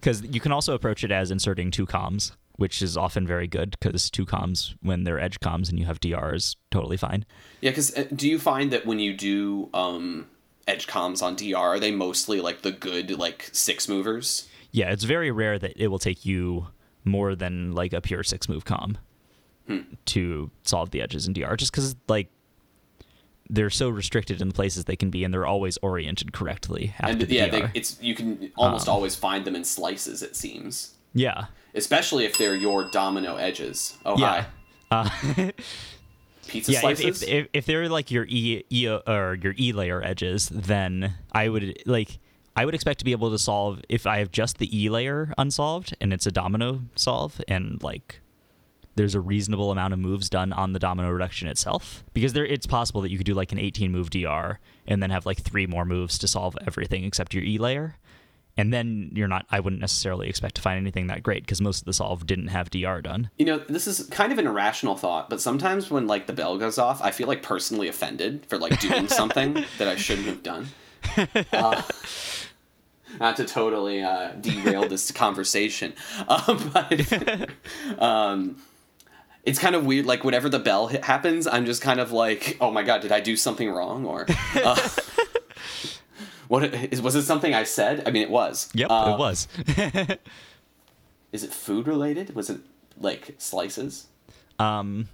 Because you can also approach it as inserting two comms, which is often very good because two comms, when they're edge comms and you have DR, is totally fine. yeah, because do you find that when you do um, edge comms on DR, are they mostly like the good like six movers? Yeah, it's very rare that it will take you more than like a pure six move com Hmm. to solve the edges in DR, just because like they're so restricted in the places they can be, and they're always oriented correctly And the yeah, they, it's you can almost Um, always find them in slices. It seems, yeah, especially if they're your domino edges. Oh yeah. <laughs> Uh, hi, <laughs> pizza yeah, if, slices. if, if, if they're like your e, e or your e layer edges, then I would like I would expect to be able to solve if I have just the E layer unsolved and it's a domino solve and like there's a reasonable amount of moves done on the domino reduction itself because there it's possible that you could do like an 18 move DR and then have like three more moves to solve everything except your E layer. And then you're not I wouldn't necessarily expect to find anything that great because most of the solve didn't have DR done. You know, this is kind of an irrational thought, but sometimes when like the bell goes off, I feel like personally offended for like doing <laughs> something that I shouldn't have done. <laughs> Uh, not to totally uh, derail this conversation, <laughs> um, but um, it's kind of weird. Like whenever the bell happens, I'm just kind of like, oh my god, did I do something wrong? Or <laughs> uh, what is was it something I said? I mean, it was. Yep, it was. <laughs> Is it food related? Was it like slices? Um,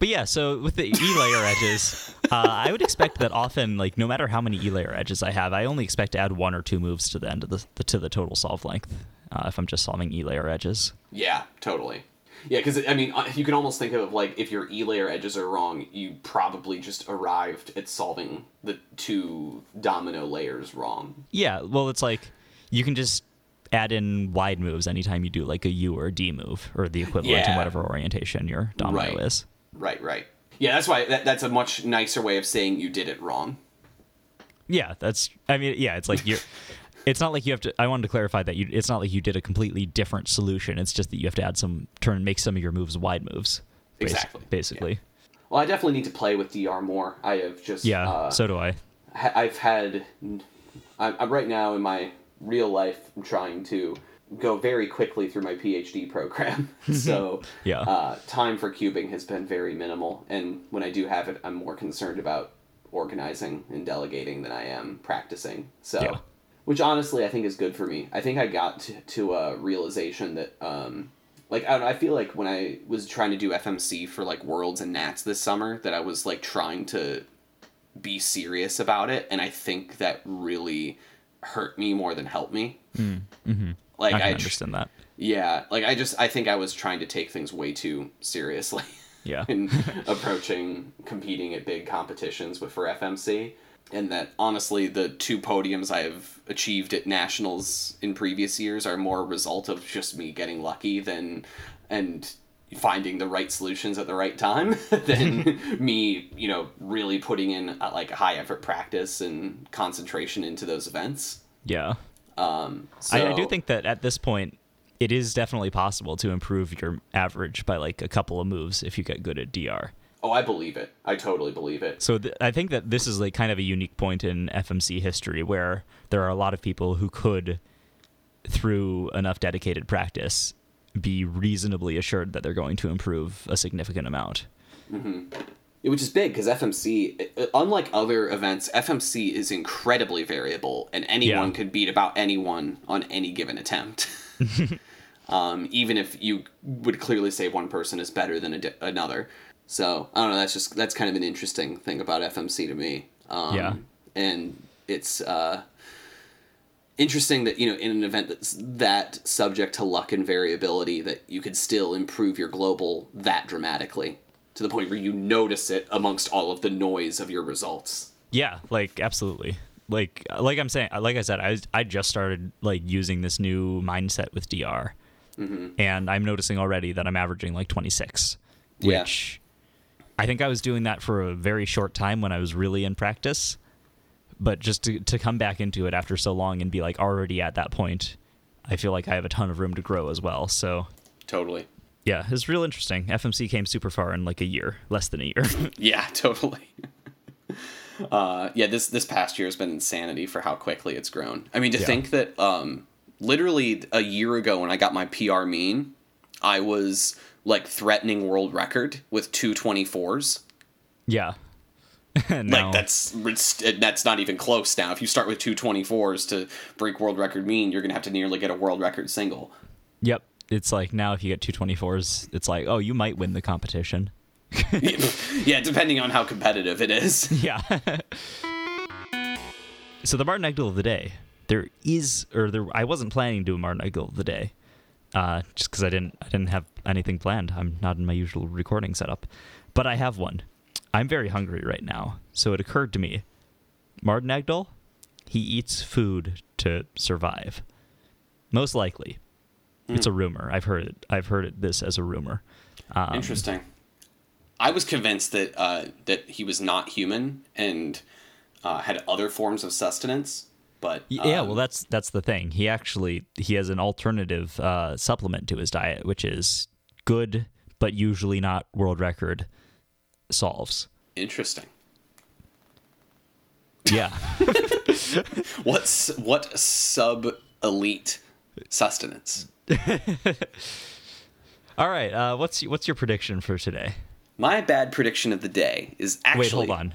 but yeah, so with the E layer edges, uh, I would expect that often, like no matter how many E layer edges I have, I only expect to add one or two moves to the end of the, the to the total solve length. Uh, if I'm just solving E layer edges. Yeah, totally. Yeah, because I mean, uh, you can almost think of like if your E layer edges are wrong, you probably just arrived at solving the two domino layers wrong. Yeah, well, it's like you can just add in wide moves anytime you do like a U or a D move or the equivalent in whatever orientation your domino Right. is. Right, right. Yeah, that's why that, that's a much nicer way of saying you did it wrong. Yeah, that's. I mean, yeah, it's like you're. It's not like you have to. I wanted to clarify that you. It's not like you did a completely different solution. It's just that you have to add some turn, make some of your moves wide moves. Exactly, Basically. Well, I definitely need to play with DR more. I have just Yeah. uh, so do I. ha- I've had I'm, I'm right now in my real life I'm trying to go very quickly through my PhD program. <laughs> so Yeah. uh, time for cubing has been very minimal, and when I do have it, I'm more concerned about organizing and delegating than I am practicing. So, Yeah. Which honestly I think is good for me. I think I got to, to a realization that. Um, like I, know, I feel like when I was trying to do FMC for like Worlds and Nats this summer, that I was like trying to be serious about it, and I think that really hurt me more than helped me. Like I I, tr- understand that. yeah, like I just I think I was trying to take things way too seriously Yeah. <laughs> in <laughs> approaching competing at big competitions with for FMC. And that honestly, the two podiums I have achieved at nationals in previous years are more a result of just me getting lucky than and finding the right solutions at the right time <laughs> than <laughs> me, you know, really putting in uh, like high effort practice and concentration into those events. Yeah. Um, so, I, I do think that at this point, it is definitely possible to improve your average by like a couple of moves if you get good at DR. Oh, I believe it. I totally believe it. So th- I think that this is like kind of a unique point in FMC history where there are a lot of people who could, through enough dedicated practice, be reasonably assured that they're going to improve a significant amount. Which is big because FMC, uh, unlike other events, FMC is incredibly variable, and anyone Yeah. could beat about anyone on any given attempt. <laughs> <laughs> um, even if you would clearly say one person is better than a di- another. So I don't know. That's just that's kind of an interesting thing about FMC to me. Um, Yeah. and it's uh, interesting that you know in an event that's that subject to luck and variability that you could still improve your global that dramatically to the point where you notice it amongst all of the noise of your results. Yeah, like absolutely. Like like I'm saying, like I said, I I just started like using this new mindset with DR, and I'm noticing already that I'm averaging like 26, Yeah. I think I was doing that for a very short time when I was really in practice, but just to to come back into it after so long and be like already at that point, I feel like I have a ton of room to grow as well. So Totally. yeah, it's real interesting. FMC came super far in like a year, less than a year. <laughs> Yeah, totally. <laughs> uh, yeah, this this past year has been insanity for how quickly it's grown. I mean, to Yeah. think that um, literally a year ago when I got my PR mean, I was like threatening world record with two twenty fours. yeah. <laughs> now, Like that's that's not even close now. If you start with two twenty fours to break world record mean, you're gonna have to nearly get a world record single. Yep. It's like now if you get 224s, it's like, oh, you might win the competition. <laughs> yeah, depending on how competitive it is. <laughs> Yeah. so the Martin Egdal of the day, there is, or there, I wasn't planning to do a Martin Egdal of the day, uh, just because I didn't, I didn't have anything planned. I'm not in my usual recording setup, but I have one. I'm very hungry right now, so it occurred to me, Martin Egdal, He eats food to survive. Most likely. It's a rumor. I've heard it. I've heard it, this as a rumor. Um, Interesting. I was convinced that uh, that he was not human and uh, had other forms of sustenance, but Yeah, um, well, that's that's the thing. He actually he has an alternative uh, supplement to his diet, which is good but usually not world record solves. interesting. Yeah, <laughs> What's what sub elite sustenance? <laughs> All right. Uh, what's what's your prediction for today? My bad prediction of the day is actually. Wait, hold on.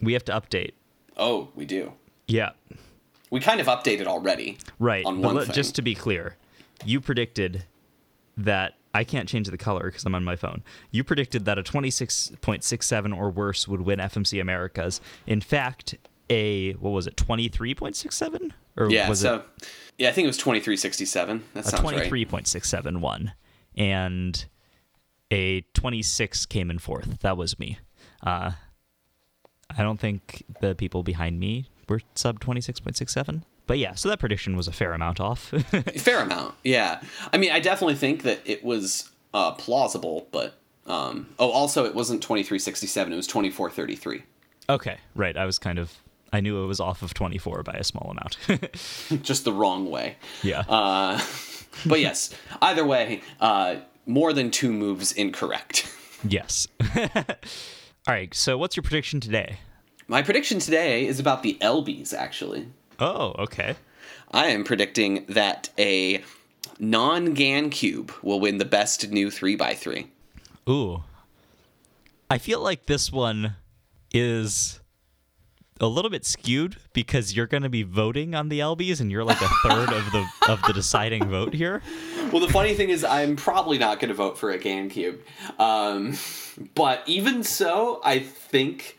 We have to update. Oh, we do. Yeah, We kind of updated already. right. On but let- thing. just to be clear, you predicted that I can't change the color because I'm on my phone. You predicted that a 26.67 or worse would win FMC Americas. In fact, a what was it, 23.67 or Yeah. was so. it Yeah, I think it was twenty three sixty seven. That a sounds right. 23.67 won, and a 26 came in fourth. That was me. Uh, I don't think the people behind me were sub 26.67. But yeah, so that prediction was a fair amount off. <laughs> Fair amount. Yeah. I mean, I definitely think that it was uh, plausible, but um, oh, also it wasn't twenty three sixty seven. It was twenty four thirty three. okay, right. I was kind of, I knew it was off of 24 by a small amount. <laughs> <laughs> Just the wrong way. yeah. Uh, but yes, either way, uh, more than two moves incorrect. yes. All right, so what's your prediction today? My prediction today is about the Elbies, actually. Oh, okay. I am predicting that a non GAN cube will win the best new 3x3. Ooh. I feel like this one is a little bit skewed because you're going to be voting on the LBs and you're like a third of the of the deciding vote here. Well, the funny thing is, I'm probably not going to vote for a GAN cube. Um, but even so, I think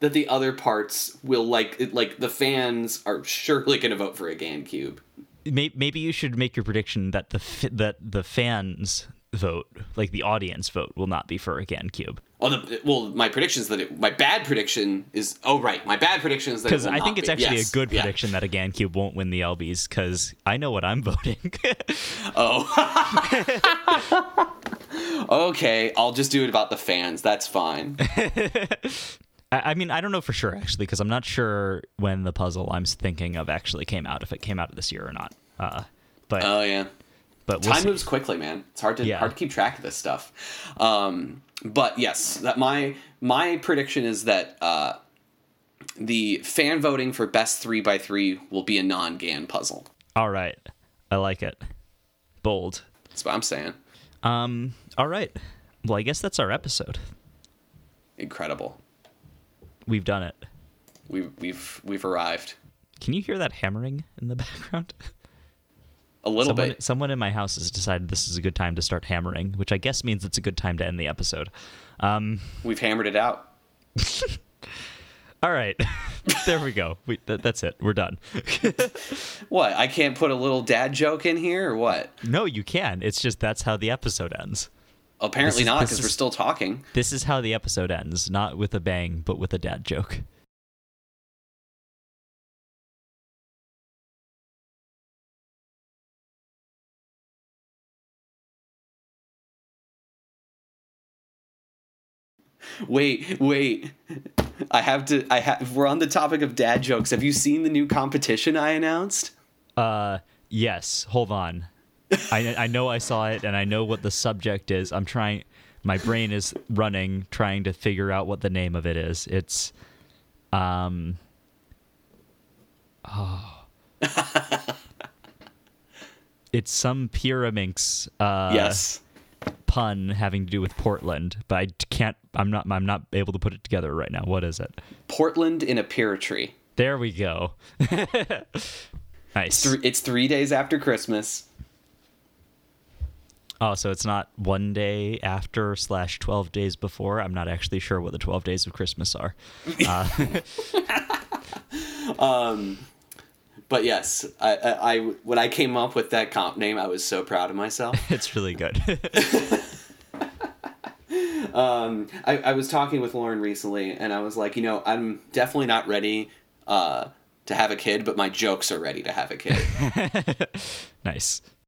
that the other parts will like it, like the fans are surely going to vote for a GAN cube. May- Maybe you should make your prediction that the fi- that the fans vote, like the audience vote, will not be for a GAN cube. Oh, the, well, my prediction is that it, my bad prediction is oh right, my bad prediction is that Because I not think it's be. actually Yes, a good yeah. prediction that a GAN cube won't win the LBs because I know what I'm <laughs> voting. Oh. <laughs> okay, I'll just do it about the fans. That's fine. <laughs> I I mean, I don't know for sure actually, because I'm not sure when the puzzle I'm thinking of actually came out, if it came out this year or not. Uh, but Oh yeah. but we'll Time see. moves quickly, man. It's hard to Yeah. hard to keep track of this stuff. Um, but yes, that my my prediction is that uh, the fan voting for best three by three will be a non GAN puzzle. All right, I like it. Bold. That's what I'm saying. Um. All right. Well, I guess that's our episode. Incredible. We've done it. We've we've we've arrived. Can you hear that hammering in the <laughs> background? A little someone, bit. someone in my house has decided this is a good time to start hammering, which I guess means it's a good time to end the episode. Um. We've hammered it out. <laughs> All right. <laughs> there we go. We, that, that's it. We're done. What? I can't put a little dad joke in here or what? no, you can. It's just that's how the episode ends. Apparently is- not, because we're still talking. This is how the episode ends, not with a bang, but with a dad joke. Wait, wait. I have to. I have. We're on the topic of dad jokes. Have you seen the new competition I announced? Uh, yes. Hold on. I I know I saw it, and I know what the subject is. I'm trying. My brain is running, trying to figure out what the name of it is. It's, um. Oh. <laughs> it's some Pyraminx uh, yes. pun having to do with Portland, but I can't. I'm not. I'm not able to put it together right now. What is it? Portland in a pear tree. There we go. <laughs> nice. Three, it's three days after Christmas. Oh, so it's not one day after slash twelve days before. I'm not actually sure what the twelve days of Christmas are. Uh, <laughs> <laughs> But yes, I, I, I when I came up with that comp name, I was so proud of myself. <laughs> it's really good. I, I was talking with Lauren recently, and I was like, you know, I'm definitely not ready uh, to have a kid, but my jokes are ready to have a kid. Nice.